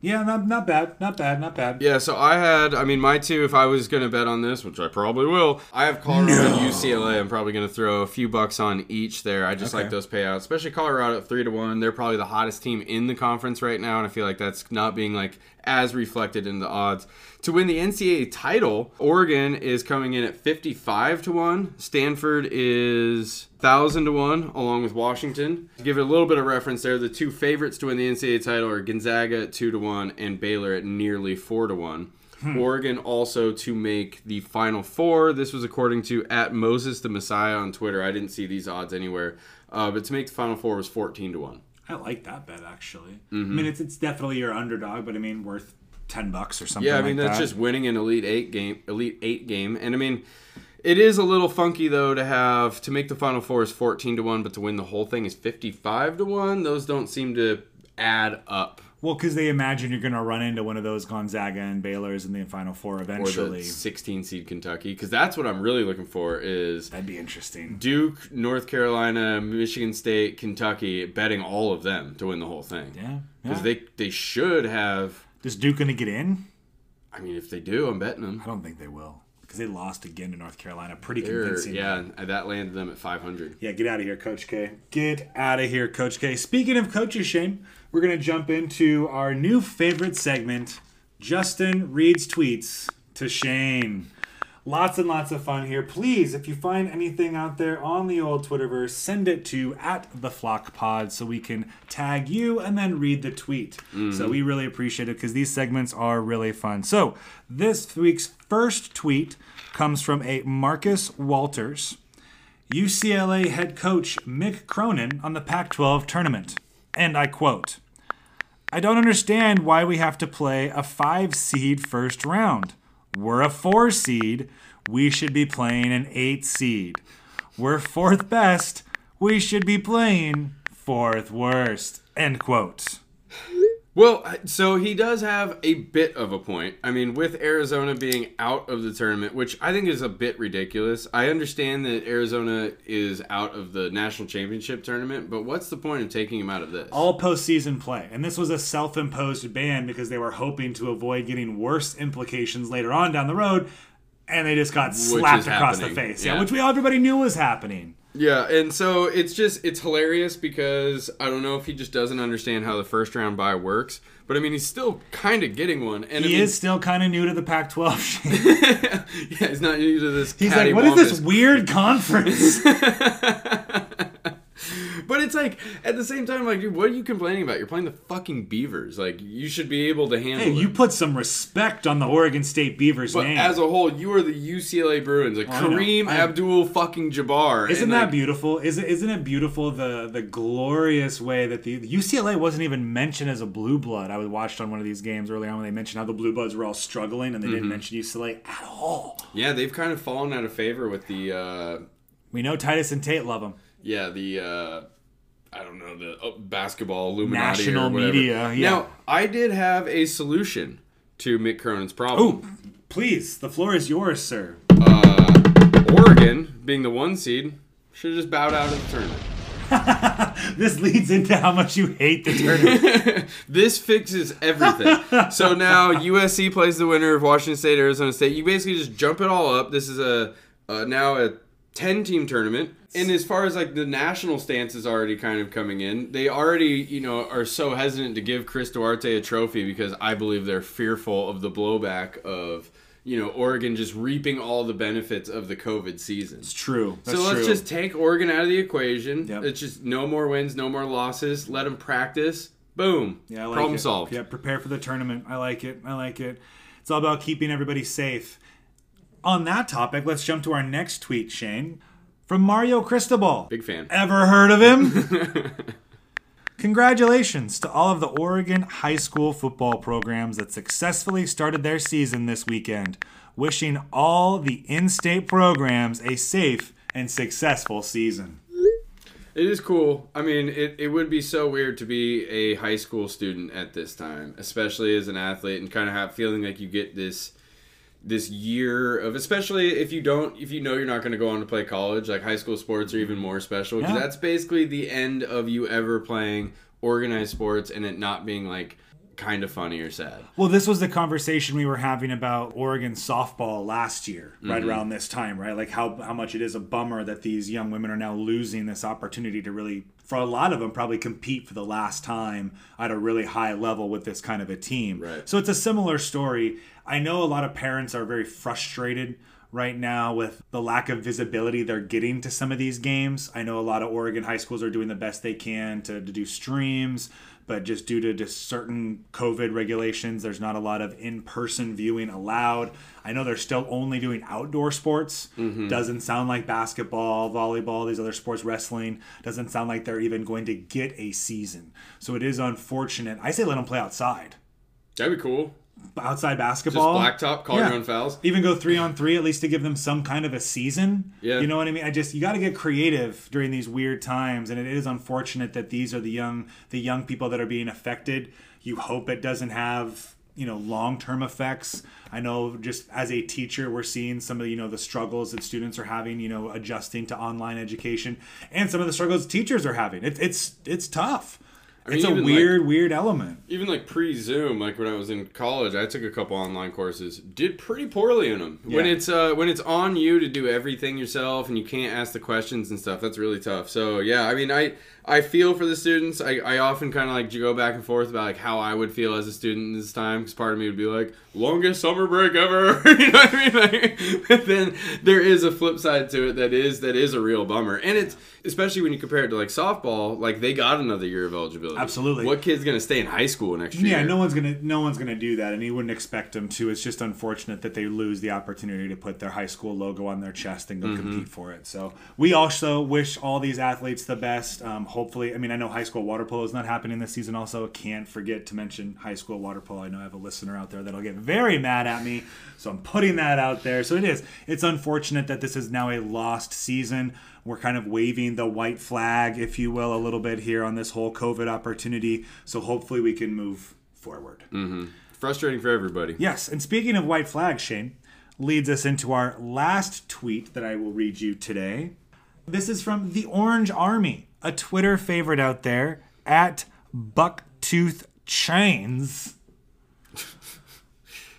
Yeah, not, not bad. Not bad. Not bad. Yeah, so I had, I mean, my two, if I was going to bet on this, which I probably will, I have Colorado and UCLA. I'm probably going to throw a few bucks on each there. I just Okay. like those payouts, especially Colorado at 3 to 1. They're probably the hottest team in the conference right now, and I feel like that's not being like as reflected in the odds. To win the NCAA title, Oregon is coming in at 55 to 1. Stanford is 1000 to 1 along with Washington. To give it a little bit of reference there, the two favorites to win the NCAA title are Gonzaga at 2 to 1 and Baylor at nearly 4 to 1. Hmm. Oregon also to make the final four. This was according to at Moses the Messiah on Twitter. I didn't see these odds anywhere, uh, but to make the final four was 14 to 1. I like that bet actually. Mhm. I mean, it's it's definitely your underdog, but I mean, worth ten bucks or something. Yeah, I mean like that's that. just winning an elite eight game, elite eight game, and I mean it is a little funky though to have to make the final four is fourteen to one, but to win the whole thing is fifty five to one. Those don't seem to add up. Well because they imagine you're going to run into one of those Gonzaga and Baylor's in the Final Four Or eventually. the sixteen seed Kentucky, because that's what I'm really looking for. Is that'd be interesting. Duke, North Carolina, Michigan State, Kentucky, betting all of them to win the whole thing. Yeah, because yeah. they they should have. Is Duke going to get in? I mean, if they do, I'm betting them. I don't think they will because they lost again to North Carolina pretty They're- convincing. yeah, that landed them at 500. Yeah, get out of here, Coach K. Get out of here, Coach K. Speaking of coaches, Shane, we're going to jump into our new favorite segment Justin reads tweets to Shane. Lots and lots of fun here. Please, if you find anything out there on the old Twitterverse, send it to at the Flock Pod so we can tag you and then read the tweet. So mm-hmm. we really appreciate it because these segments are really fun. So this week's first tweet comes from a Marcus Walters. UCLA head coach Mick Cronin on the Pac 12 tournament. And I quote I don't understand why we have to play a five seed first round. We're a four seed. We should be playing an eight seed. We're fourth best. We should be playing fourth worst. End quote. Well, so he does have a bit of a point. I mean, with Arizona being out of the tournament, which I think is a bit ridiculous. I understand that Arizona is out of the national championship tournament, but what's the point of taking him out of this? All postseason play. And this was a self imposed ban because they were hoping to avoid getting worse implications later on down the road. And they just got slapped across the face. Yeah. yeah. which we all everybody knew was happening. Yeah, and so it's just it's hilarious because I don't know if he just doesn't understand how the first round buy works, but I mean he's still kind of getting one, and I he mean, is still kind of new to the Pac 12. yeah, he's not used to this. He's like, what is this weird conference? But it's like at the same time, like, dude, what are you complaining about? You're playing the fucking Beavers. Like, you should be able to handle hey, it. you put some respect on the Oregon State Beavers but name. as a whole, you are the UCLA Bruins, like. Kareem Abdul fucking Jabbar. Isn't and, that like, beautiful? Is it, isn't it beautiful the the glorious way that the, the UCLA wasn't even mentioned as a blue blood? I was watched on one of these games early on when they mentioned how the blue bloods were all struggling and they didn't Mhm. mention UCLA at all. Yeah, they've kind of fallen out of favor with the. uh We know Titus and Tate love them. Yeah, the. uh I don't know the uh, basketball Illuminati National or media, yeah. Now, I did have a solution to Mick Cronin's problem. Oh, please, the floor is yours, sir. Uh, Oregon, being the one seed, should have just bowed out of the tournament. This leads into how much you hate the tournament. this fixes everything. so now USC plays the winner of Washington State, Arizona State. You basically just jump it all up. This is a uh, now a ten team tournament. And as far as like the national stance is already kind of coming in, they already you know are so hesitant to give Chris Duarte a trophy because I believe they're fearful of the blowback of. You know, Oregon just reaping all the benefits of the COVID season. It's true. That's so let's true. just take Oregon out of the equation. It's just no more wins, no more losses. Let them practice. Boom. Yeah, I like Problem it. solved. Yeah, prepare for the tournament. I like it. I like it. It's all about keeping everybody safe. On that topic, let's jump to our next tweet, Shane. from Mario Cristobal. Big fan. Ever heard of him? Congratulations to all of the Oregon high school football programs that successfully started their season this weekend. Wishing all the in state programs a safe and successful season. It is cool. I mean, it, it would be so weird to be a high school student at this time, especially as an athlete, and kind of have feeling like you get this this year of especially if you don't if you know you're not going to go on to play college like high school sports are even more special because Yeah. that's basically the end of you ever playing organized sports and it not being like kind of funny or sad Well, this was the conversation we were having about Oregon softball last year, right Mhm. around this time, right? Like how how much it is a bummer that these young women are now losing this opportunity to really, for a lot of them, probably compete for the last time at a really high level with this kind of a team. Right. So it's a similar story. I know a lot of parents are very frustrated right now with the lack of visibility they're getting to some of these games. I know a lot of Oregon high schools are doing the best they can to, to do streams, but just due to just certain COVID regulations, there's not a lot of in person viewing allowed. I know they're still only doing outdoor sports. Mhm. Doesn't sound like basketball, volleyball, these other sports, wrestling. Doesn't sound like they're even going to get a season. So it is unfortunate. I say let them play outside. that'd be cool Outside basketball. Just blacktop, call your own fouls. Even go three on three, at least to give them some kind of a season. Yeah. You know what I mean? I just you got to get creative during these weird times, and it is unfortunate that these are the young the young people that are being affected. You hope it doesn't have you know long term effects. I know just as a teacher, we're seeing some of you know the struggles that students are having. You know, adjusting to online education, and some of the struggles teachers are having. It, it's it's tough. I mean, it's a even, like- weird weird element. even like pre-zoom like when i was in college i took a couple online courses did pretty poorly in them when it's uh when it's on you to do everything yourself and you can't ask the questions and stuff that's really tough. So yeah i mean i i feel for the students i, I often kind of like go back and forth about like how i would feel as a student this time because part of me would be like longest summer break ever you know what i mean like, but then there is a flip side to it that is that is a real bummer and it's especially when you compare it to like softball like they got another year of eligibility Absolutely. what kid's gonna stay in high school next year Yeah, no one's gonna no one's gonna do that, and you wouldn't expect them to. It's just unfortunate that they lose the opportunity to put their high school logo on their chest and go Mhm. compete for it. So we also wish all these athletes the best. Um, hopefully, I mean, I know high school water polo is not happening this season. Also, can't forget to mention high school water polo. I know I have a listener out there that'll get very mad at me, so I'm putting that out there. So it is. It's unfortunate that this is now a lost season. We're kind of waving the white flag, if you will, a little bit here on this whole COVID opportunity. So hopefully we can move forward. Mm-hmm. Frustrating for everybody. Yes, and speaking of white flags, Shane, leads us into our last tweet that I will read you today. This is from the Orange Army, a Twitter favorite out there at Bucktooth Chains.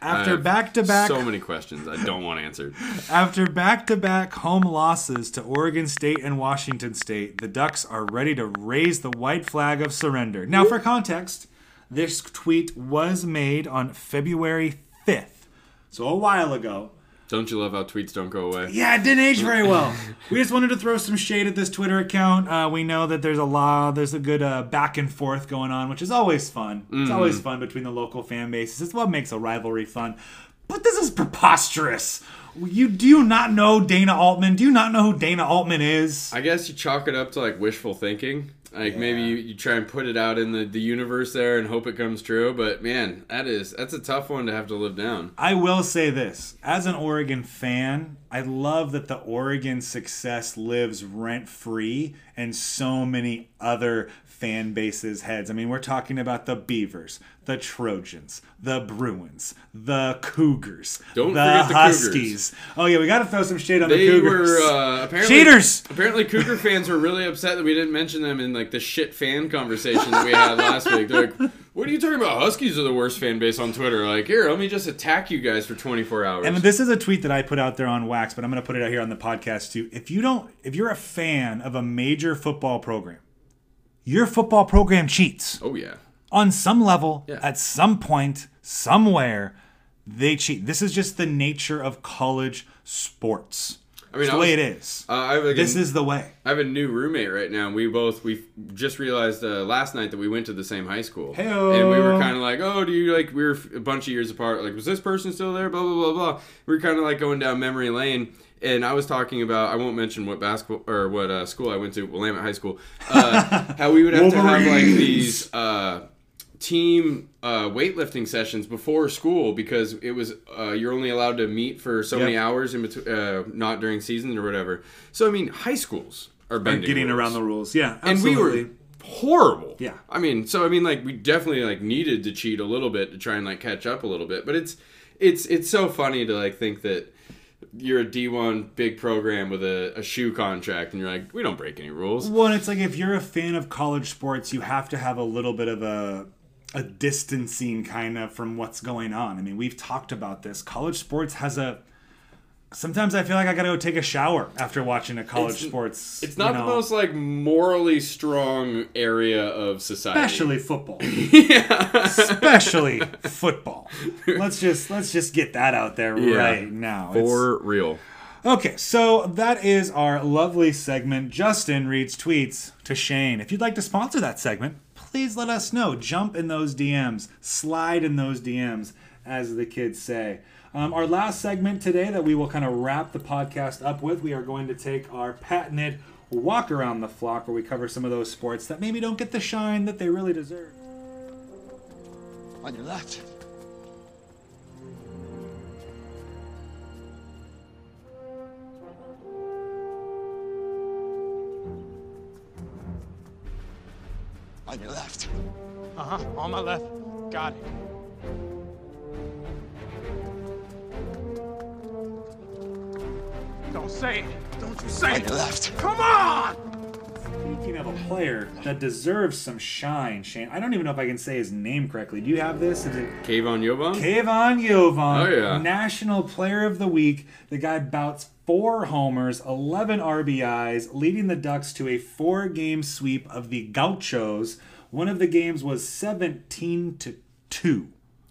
After back to back So many questions I don't want answered. After back to back home losses to Oregon State and Washington State, the Ducks are ready to raise the white flag of surrender. Now, for context, this tweet was made on February 5th, so a while ago. Don't you love how tweets don't go away? Yeah, it didn't age very well. we just wanted to throw some shade at this Twitter account. Uh, we know that there's a lot, there's a good uh, back and forth going on, which is always fun. It's Mhm. always fun between the local fan bases. It's what makes a rivalry fun. But this is preposterous. You do you not know Dana Altman? Do you not know who Dana Altman is? I guess you chalk it up to like wishful thinking. Like maybe you, you try and put it out in the, the universe there and hope it comes true. But man, that is that's a tough one to have to live down. I will say this as an Oregon fan, I love that the Oregon success lives rent free in so many other fan bases' heads. I mean, we're talking about the Beavers, the Trojans, the Bruins, the Cougars, Don't the forget the Huskies. Oh yeah, we got to throw some shade on They the Cougars. were uh, apparently cheaters. Apparently, Cougar fans were really upset that we didn't mention them in like the shit fan conversation that we had last week. They're like, "What are you talking about? Huskies are the worst fan base on Twitter." Like, here, let me just attack you guys for 24 hours. And this is a tweet that I put out there on Wax, but I'm going to put it out here on the podcast too. If you don't, if you're a fan of a major football program, your football program cheats. Oh yeah. On some level, Yeah. at some point, somewhere, they cheat. This is just the nature of college sports. I mean, it's I the way it is. Uh, like this a, is the way. I have a new roommate right now, and we both we just realized uh, last night that we went to the same high school, Heyo. and we were kind of like, oh, do you like we were a bunch of years apart? Like, was this person still there? Blah blah blah blah. We were kind of like going down memory lane, and I was talking about I won't mention what basketball or what uh, school I went to, Willamette High School. Uh, how we would have to have like these. Team uh, weightlifting sessions before school because it was uh, you're only allowed to meet for so many hours in between, uh, not during season or whatever. So I mean, high schools are Are getting rules. around the rules. Yeah, and we were horrible. Yeah. I mean, so I mean, like we definitely like needed to cheat a little bit to try and like catch up a little bit, but it's it's it's so funny to like think that. You're a D1 big program with a, a shoe contract, and you're like, we don't break any rules. Well, and it's like if you're a fan of college sports, you have to have a little bit of a a distancing kind of from what's going on. I mean, we've talked about this. College sports has a sometimes I feel like I got to go take a shower after watching a college It's- sports. It's not you the most like morally strong area of society. especially football. yeah, especially football. Let's just let's just get that out there Yeah. right now. It's- For real. Okay, so that is our lovely segment. Justin reads tweets to Shane. If you'd like to sponsor that segment, please let us know. Jump in those DMs, slide in those DMs, as the kids say. Um, our last segment today that we will kind of wrap the podcast up with, we are going to take our patented walk around the flock where we cover some of those sports that maybe don't get the shine that they really deserve. On your left. On your left. Uh huh. On my left. Got it. Don't say it. Don't you say On it. your left. Come on! Speaking of a player that deserves some shine, Shane, I don't even know if I can say his name correctly. Do you have this? Is it Kenyon Yovan? Kenyon Yovan, Oh, yeah. National Player of the Week. The guy bouts four homers, 11 RBIs, leading the Ducks to a four game sweep of the Gauchos. One of the games was 17 to 2.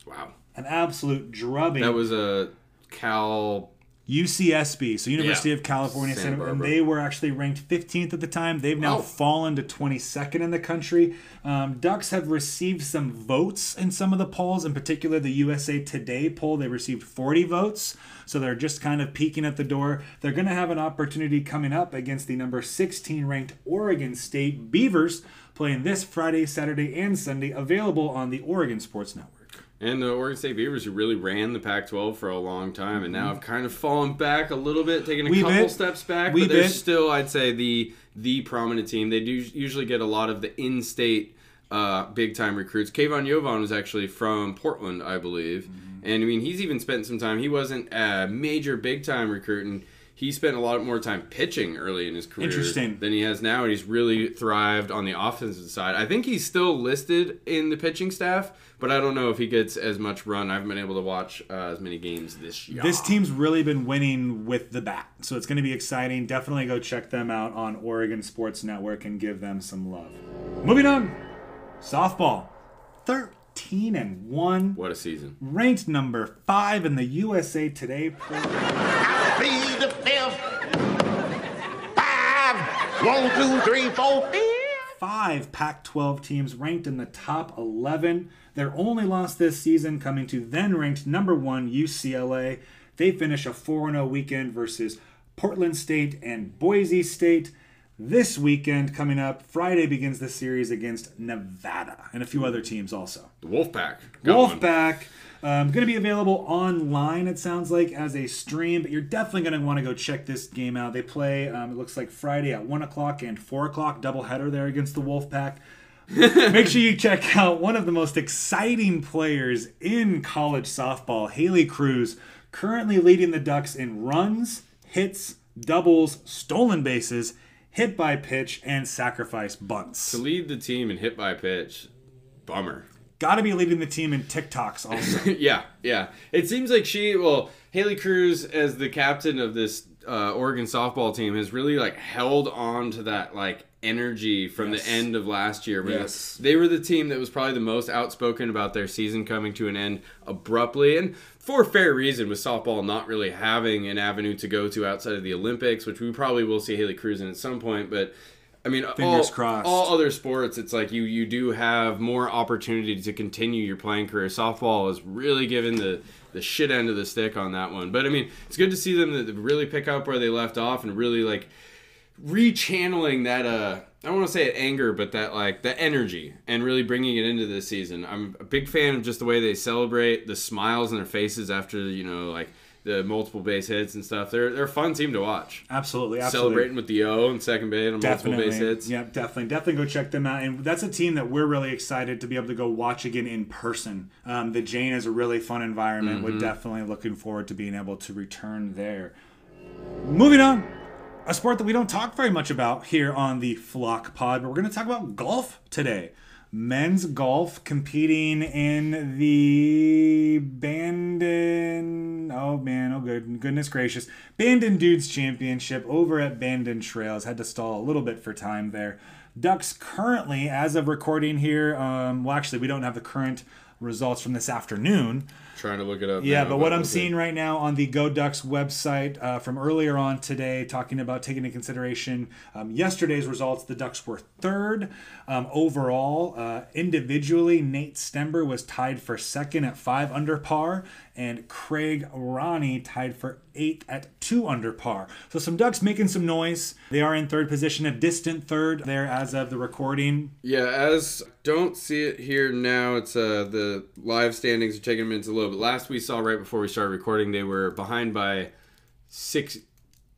Wow. An absolute drubbing. That was a Cal. UCSB, so University Yeah. of California, Santa Santa, and they were actually ranked 15th at the time. They've now Wow. fallen to 22nd in the country. Um, Ducks have received some votes in some of the polls, in particular the USA Today poll. They received 40 votes, so they're just kind of peeking at the door. They're going to have an opportunity coming up against the number 16 ranked Oregon State Beavers, playing this Friday, Saturday, and Sunday, available on the Oregon Sports Network. And the Oregon State Beavers, who really ran the Pac 12 for a long time and now Mhm. have kind of fallen back a little bit, taking a Wee couple bit. steps back. Wee but they're bit. still, I'd say, the the prominent team. They do usually get a lot of the in state uh, big time recruits. Kenyon Yovan was actually from Portland, I believe. Mm-hmm. And I mean, he's even spent some time. He wasn't a major big time recruit, and he spent a lot more time pitching early in his career Interesting. than he has now, and he's really thrived on the offensive side. I think he's still listed in the pitching staff, but I don't know if he gets as much run. I haven't been able to watch uh, as many games this year. This team's really been winning with the bat, so it's going to be exciting. Definitely go check them out on Oregon Sports Network and give them some love. Moving on, softball, thirteen and one, What a season! ranked number five in the USA Today. Be the fifth. Five. One, two, three, four. Five Pac-12 teams ranked in the top 11. Their only loss this season coming to then ranked number one UCLA. They finish a 4-0 weekend versus Portland State and Boise State. This weekend coming up, Friday begins the series against Nevada and a few other teams also. The Wolfpack. got one. Um, going to be available online, it sounds like, as a stream, but you're definitely going to want to go check this game out. They play, um, it looks like Friday at 1 o'clock and 4 o'clock, doubleheader there against the Wolfpack. Make sure you check out one of the most exciting players in college softball, Haley Cruse, currently leading the Ducks in runs, hits, doubles, stolen bases, hit by pitch, and sacrifice bunts. To lead the team in hit by pitch, bummer. Got to be leading the team in TikToks also. yeah, yeah. It seems like she, well, Haley Cruse as the captain of this uh, Oregon softball team has really like held on to that like energy from Yes. the end of last year. Yes. They were the team that was probably the most outspoken about their season coming to an end abruptly and for fair reason with softball not really having an avenue to go to outside of the Olympics, which we probably will see Haley Cruse in at some point, but I mean, Fingers all, crossed. all other sports, it's like you you do have more opportunity to continue your playing career. Softball is really given the the shit end of the stick on that one. But I mean, it's good to see them that really pick up where they left off and really like rechanneling that uh I don't want to say it anger, but that like the energy and really bringing it into this season. I'm a big fan of just the way they celebrate, the smiles on their faces after you know like the multiple base hits and stuff. They're they're a fun team to watch. Absolutely, absolutely. Celebrating with the O and second base on multiple Definitely. base hits. Yep, definitely. Definitely go check them out. And that's a team that we're really excited to be able to go watch again in person. Um, the Jane is a really fun environment. We're Mhm. definitely looking forward to being able to return there. Moving on. A sport that we don't talk very much about here on the Flock Pod, but we're going to talk about golf today. Men's golf competing in the Bandon. Oh man, oh good, goodness gracious. Bandon Dunes Championship over at Bandon Trails. Had to stall a little bit for time there. Ducks currently, as of recording here, um, well, actually, we don't have the current results from this afternoon. Trying to look it up. Yeah, now, but what I'm we'll seeing right now on the Go Ducks website uh, from earlier on today, talking about taking into consideration um, yesterday's results, the Ducks were third um, overall. Uh, individually, Nate Stember was tied for second at five under par, and Craig Ronnie tied for eighth at two under par. So some Ducks making some noise. They are in third position, a distant third there as of the recording. Yeah, as don't see it here now. It's uh the live standings are taking minutes a little bit. Last we saw right before we started recording, they were behind by six,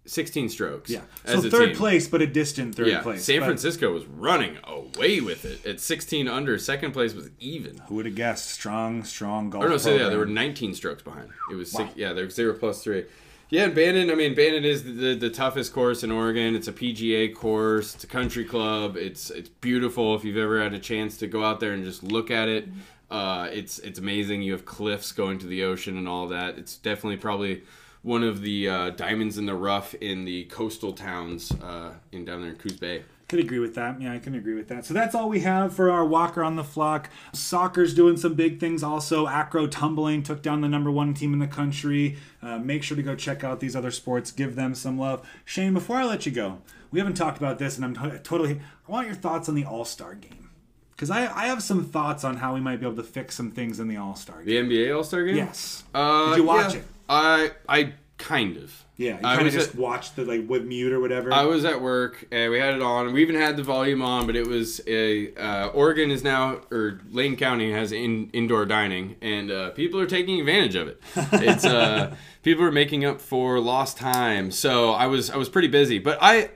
16 strokes. Yeah. as So a third team. place, but a distant third yeah, place. San But- Francisco was running away with it at 16 under. Second place was even. Who would have guessed? Strong, strong golf. Or no, so yeah, there were 19 strokes behind. It was Wow. six, yeah, there was zero plus three. Yeah, and Bandon. I mean, Bandon is the, the, the toughest course in Oregon. It's a PGA course. It's a country club. It's it's beautiful. If you've ever had a chance to go out there and just look at it, uh, it's it's amazing. You have cliffs going to the ocean and all that. It's definitely probably one of the uh, diamonds in the rough in the coastal towns uh, in down there in Coos Bay. Could agree with that. Yeah, I can agree with that. So that's all we have for our Walker on the Flock. Soccer's doing some big things also. Acro tumbling took down the number one team in the country. Uh, make sure to go check out these other sports. Give them some love. Shane, before I let you go, we haven't talked about this, and I'm to- totally. I want your thoughts on the All Star game because I, I have some thoughts on how we might be able to fix some things in the All Star game. The NBA All Star game. Yes. Uh, Did you watch yeah. it? I I kind of. Yeah, you I kind of just at- watched the like with mute or whatever. I was at work and we had it on. We even had the volume on, but it was a uh, Oregon is now or Lane County has in, indoor dining, and uh, people are taking advantage of it. It's uh, people are making up for lost time. So I was I was pretty busy, but I.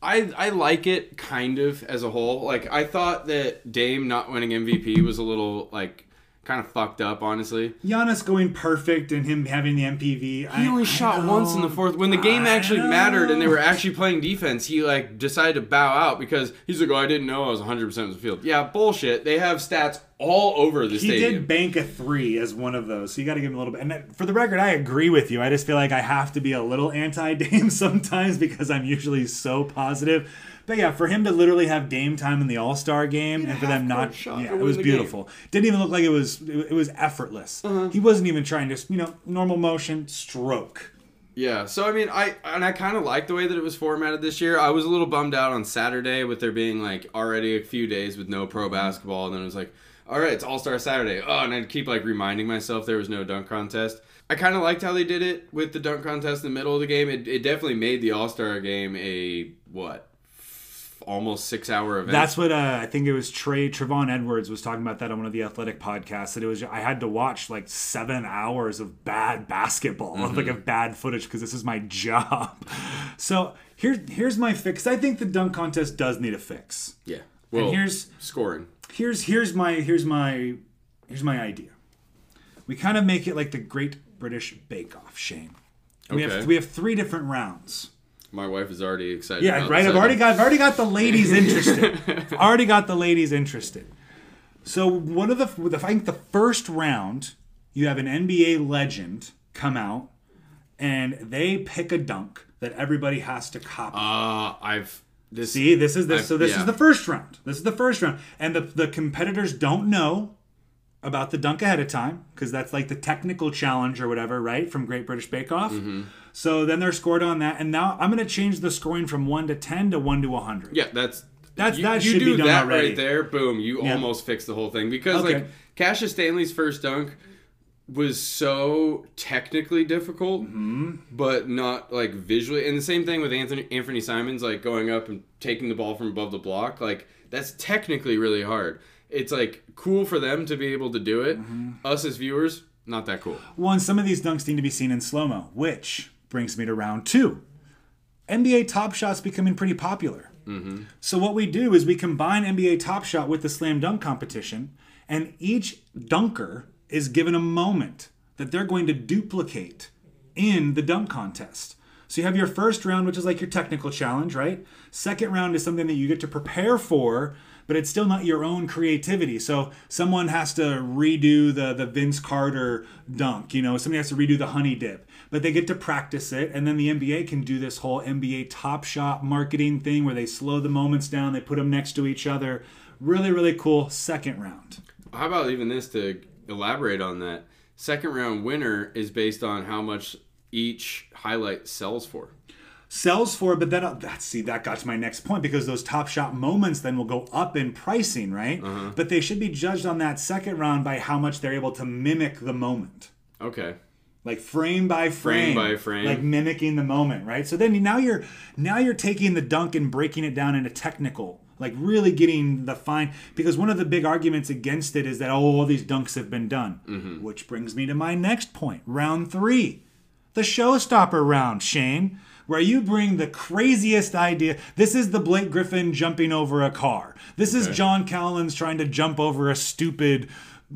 I, I like it kind of as a whole. Like I thought that Dame not winning MVP was a little like kind of fucked up, honestly. Giannis going perfect and him having the MPV. He only shot once in the fourth. When the game actually mattered and they were actually playing defense, he like decided to bow out because he's like, "Oh, I didn't know I was 100 percent of the field." Yeah, bullshit. They have stats all over the he stadium. He did bank a three as one of those, so you got to give him a little bit. And that- for the record, I agree with you. I just feel like I have to be a little anti-Dame sometimes because I'm usually so positive. But yeah, for him to literally have Dame time in the All Star game and for them not, shot yeah, it was the beautiful. Didn't even look like it was. It, it was effortless. Uh-huh. He wasn't even trying to, you know, normal motion stroke. Yeah, so I mean, I and I kind of like the way that it was formatted this year. I was a little bummed out on Saturday with there being like already a few days with no pro basketball, and then it was like, all right, it's All Star Saturday. Oh, and I'd keep like reminding myself there was no dunk contest. I kind of liked how they did it with the dunk contest in the middle of the game. It, it definitely made the All Star game a what, almost six hour event. That's what uh, I think it was. Trey Trevon Edwards was talking about that on one of the athletic podcasts. That it was I had to watch like seven hours of bad basketball, Mhm. like of bad footage, because this is my job. So here's here's my fix. I think the dunk contest does need a fix. yeah. And Well, here's scoring. here's here's my here's my here's my idea. We kind of make it like the Great British Bake Off, Shane. We have we have three different rounds. My wife is already excited. Yeah, right. I've already got I've already got the ladies interested. I've already got the ladies interested. So one of the, the I think the first round, you have an NBA legend come out, and they pick a dunk that everybody has to copy. Uh, I've This, See, this is this. So this yeah. is the first round. This is the first round, and the the competitors don't know about the dunk ahead of time because that's like the technical challenge or whatever, right? From Great British Bake Off. Mm-hmm. So then they're scored on that, and now I'm going to change the scoring from one to ten to one to hundred. Yeah, that's That's- you, that you should do be done that already. right there. Boom, you Yeah. almost fix the whole thing because Okay. like Cassius Stanley's first dunk was so technically difficult, Mm-hmm. but not like visually. And the same thing with Anfernee Anfernee Simons, like going up and taking the ball from above the block. Like that's technically really hard. It's like cool for them to be able to do it. Mm-hmm. Us as viewers, not that cool. Well, some of these dunks need to be seen in slow mo, which brings me to round two. NBA Top Shot's becoming pretty popular. Mm-hmm. So what we do is we combine NBA Top Shot with the slam dunk competition, and each dunker is given a moment that they're going to duplicate in the dunk contest. So you have your first round, which is like your technical challenge, right? Second round is something that you get to prepare for, but it's still not your own creativity. So someone has to redo the the Vince Carter dunk, you know, somebody has to redo the honey dip, but they get to practice it, and then the NBA can do this whole NBA Top Shot marketing thing where they slow the moments down, they put them next to each other. Really, really cool. Second round. How about even this to elaborate on that? Second round winner is based on how much each highlight sells for. Sells for but then uh, see that got to my next point because those top shot moments then will go up in pricing right Uh-huh. but they should be judged on that second round by how much they're able to mimic the moment Okay. like frame by frame, Frame by frame. like mimicking the moment right so then now you're now you're taking the dunk and breaking it down into technical like really getting the fine because one of the big arguments against it is that oh all these dunks have been done Mm-hmm. which brings me to my next point round three the showstopper round shane where you bring the craziest idea this is the blake griffin jumping over a car this is john collins trying to jump over a stupid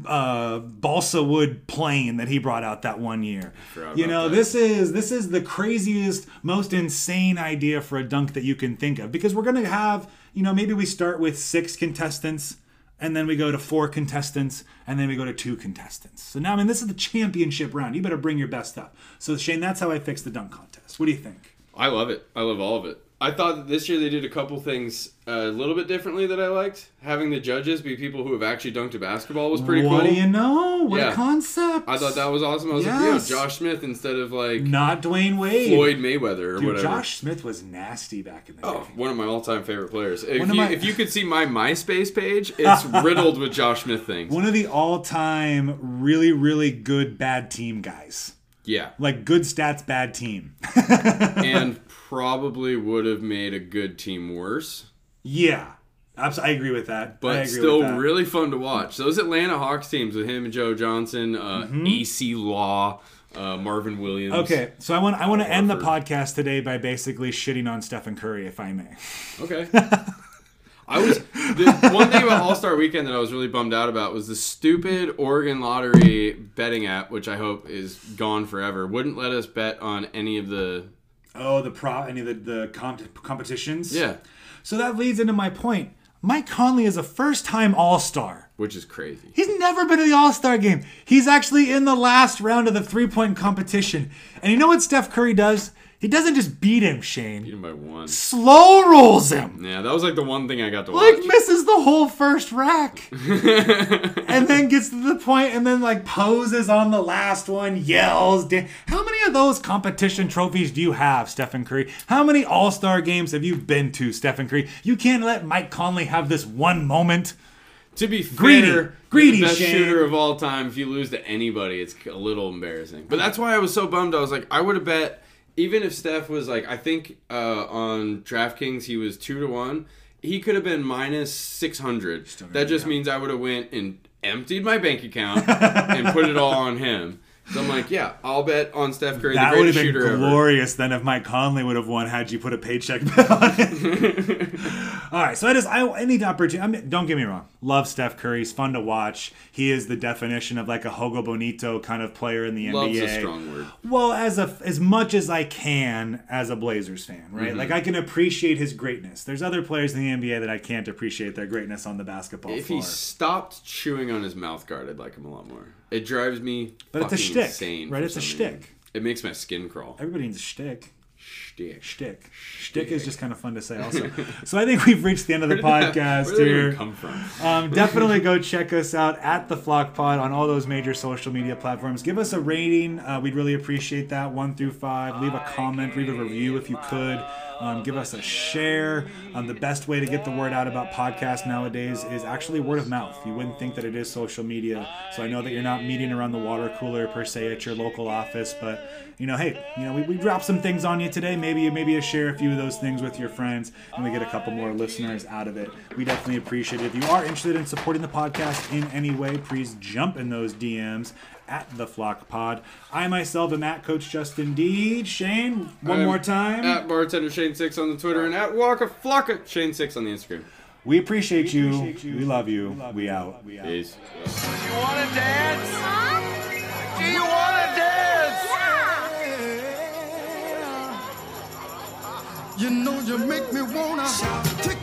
uh, balsa wood plane that he brought out that one year. You know, that. this is this is the craziest, most insane idea for a dunk that you can think of because we're gonna have, you know, maybe we start with six contestants and then we go to four contestants and then we go to two contestants. So now, I mean, this is the championship round. You better bring your best stuff. So Shane, that's how I fix the dunk contest. What do you think? I love it. I love all of it. I thought that this year they did a couple things a little bit differently that I liked. Having the judges be people who have actually dunked a basketball was pretty what cool. do you know? What Yeah. a concept! I thought that was awesome. I was Yes. like, yo, Josh Smith instead of like Not Dwyane Wade. Floyd Mayweather or Dude, whatever. Josh Smith was nasty back in the Oh, day. one of my all-time favorite players. If you, my- if you could see my MySpace page, it's riddled with Josh Smith things. One of the all-time really, really good bad team guys. Yeah, Like good stats, bad team. and probably would have made a good team worse. yeah, I agree with that. But still that. really fun to watch. Those Atlanta Hawks teams with him and Joe Johnson, uh, Acie Law, uh, Marvin Williams. Okay, so I want I want to end the podcast today by basically shitting on Stephen Curry, if I may. Okay. I was the one thing about All Star Weekend that I was really bummed out about was the stupid Oregon Lottery betting app, which I hope is gone forever. Wouldn't let us bet on any of the. Oh, the pro any of the the comp- competitions. Yeah, So that leads into my point. Mike Conley is a first-time All-Star. which is crazy. He's never been to the All Star game. He's actually in the last round of the three point competition. And you know what Steph Curry does? He doesn't just beat him, Shane. Beat him by one. Slow rolls him. Yeah, that was like the one thing I got to Like watch. Like misses the whole first rack. and then gets to the point and then like poses on the last one, yells. Dan- How many of those competition trophies do you have, Stephen Curry? How many All Star games have you been to, Stephen Curry? You can't let Mike Conley have this one moment. To be Greedy. fair, Greedy, the best Shane. shooter of all time. If you lose to anybody, it's a little embarrassing. But that's why I was so bummed. I was like, I would have bet even if Steph was like, I think uh, on DraftKings he was two to one. He could have been minus six hundred. That just means I would have went and emptied my bank account and put it all on him. So I'm like, yeah, I'll bet on Steph Curry, That the would have greatest been shooter ever. glorious then if Mike Conley would have won had you put a paycheck bet on it. All right, so I just I, I need opportunity. I mean, don't get me wrong, love Steph Curry. He's fun to watch. He is the definition of like a Jogo Bonito kind of player in the Love's NBA. a strong word. Well, as a as much as I can as a Blazers fan, right? Mhm. Like I can appreciate his greatness. There's other players in the NBA that I can't appreciate their greatness on the basketball If floor. he stopped chewing on his mouth guard, I'd like him a lot more. It drives me But it's a fucking shtick, insane right? It's a some shtick. It makes my skin crawl. Everybody needs a shtick. Shtick. Shtick. Shtick is just kind of fun to say, also. so I think we've reached the end of the podcast Where did that here. come from? Um, definitely go check us out at the Flock Pod on all those major social media platforms. Give us a rating. Uh, we'd really appreciate that. One through five. Leave a comment. Leave a review if you could. Um, give us a share. Um, the best way to get the word out about podcasts nowadays is actually word of mouth. You wouldn't think that it is social media. So I know that you're not meeting around the water cooler per se at your local office, but you know, hey, you know, we, we dropped some things on you today. Maybe maybe share a few of those things with your friends, and we get a couple more listeners out of it. We definitely appreciate it. If you are interested in supporting the podcast in any way, please jump in those DMs at the Flock Pod. I myself am at Coach Justin Deed. Shane, one I'm more time. At bartender Shane Six on the Twitter and at Waka Flocka Shane Six on the Instagram. We appreciate, you. We love you. We out. Peace. Do you wanna dance? Do you wanna dance? Yeah. You know you make me wanna kick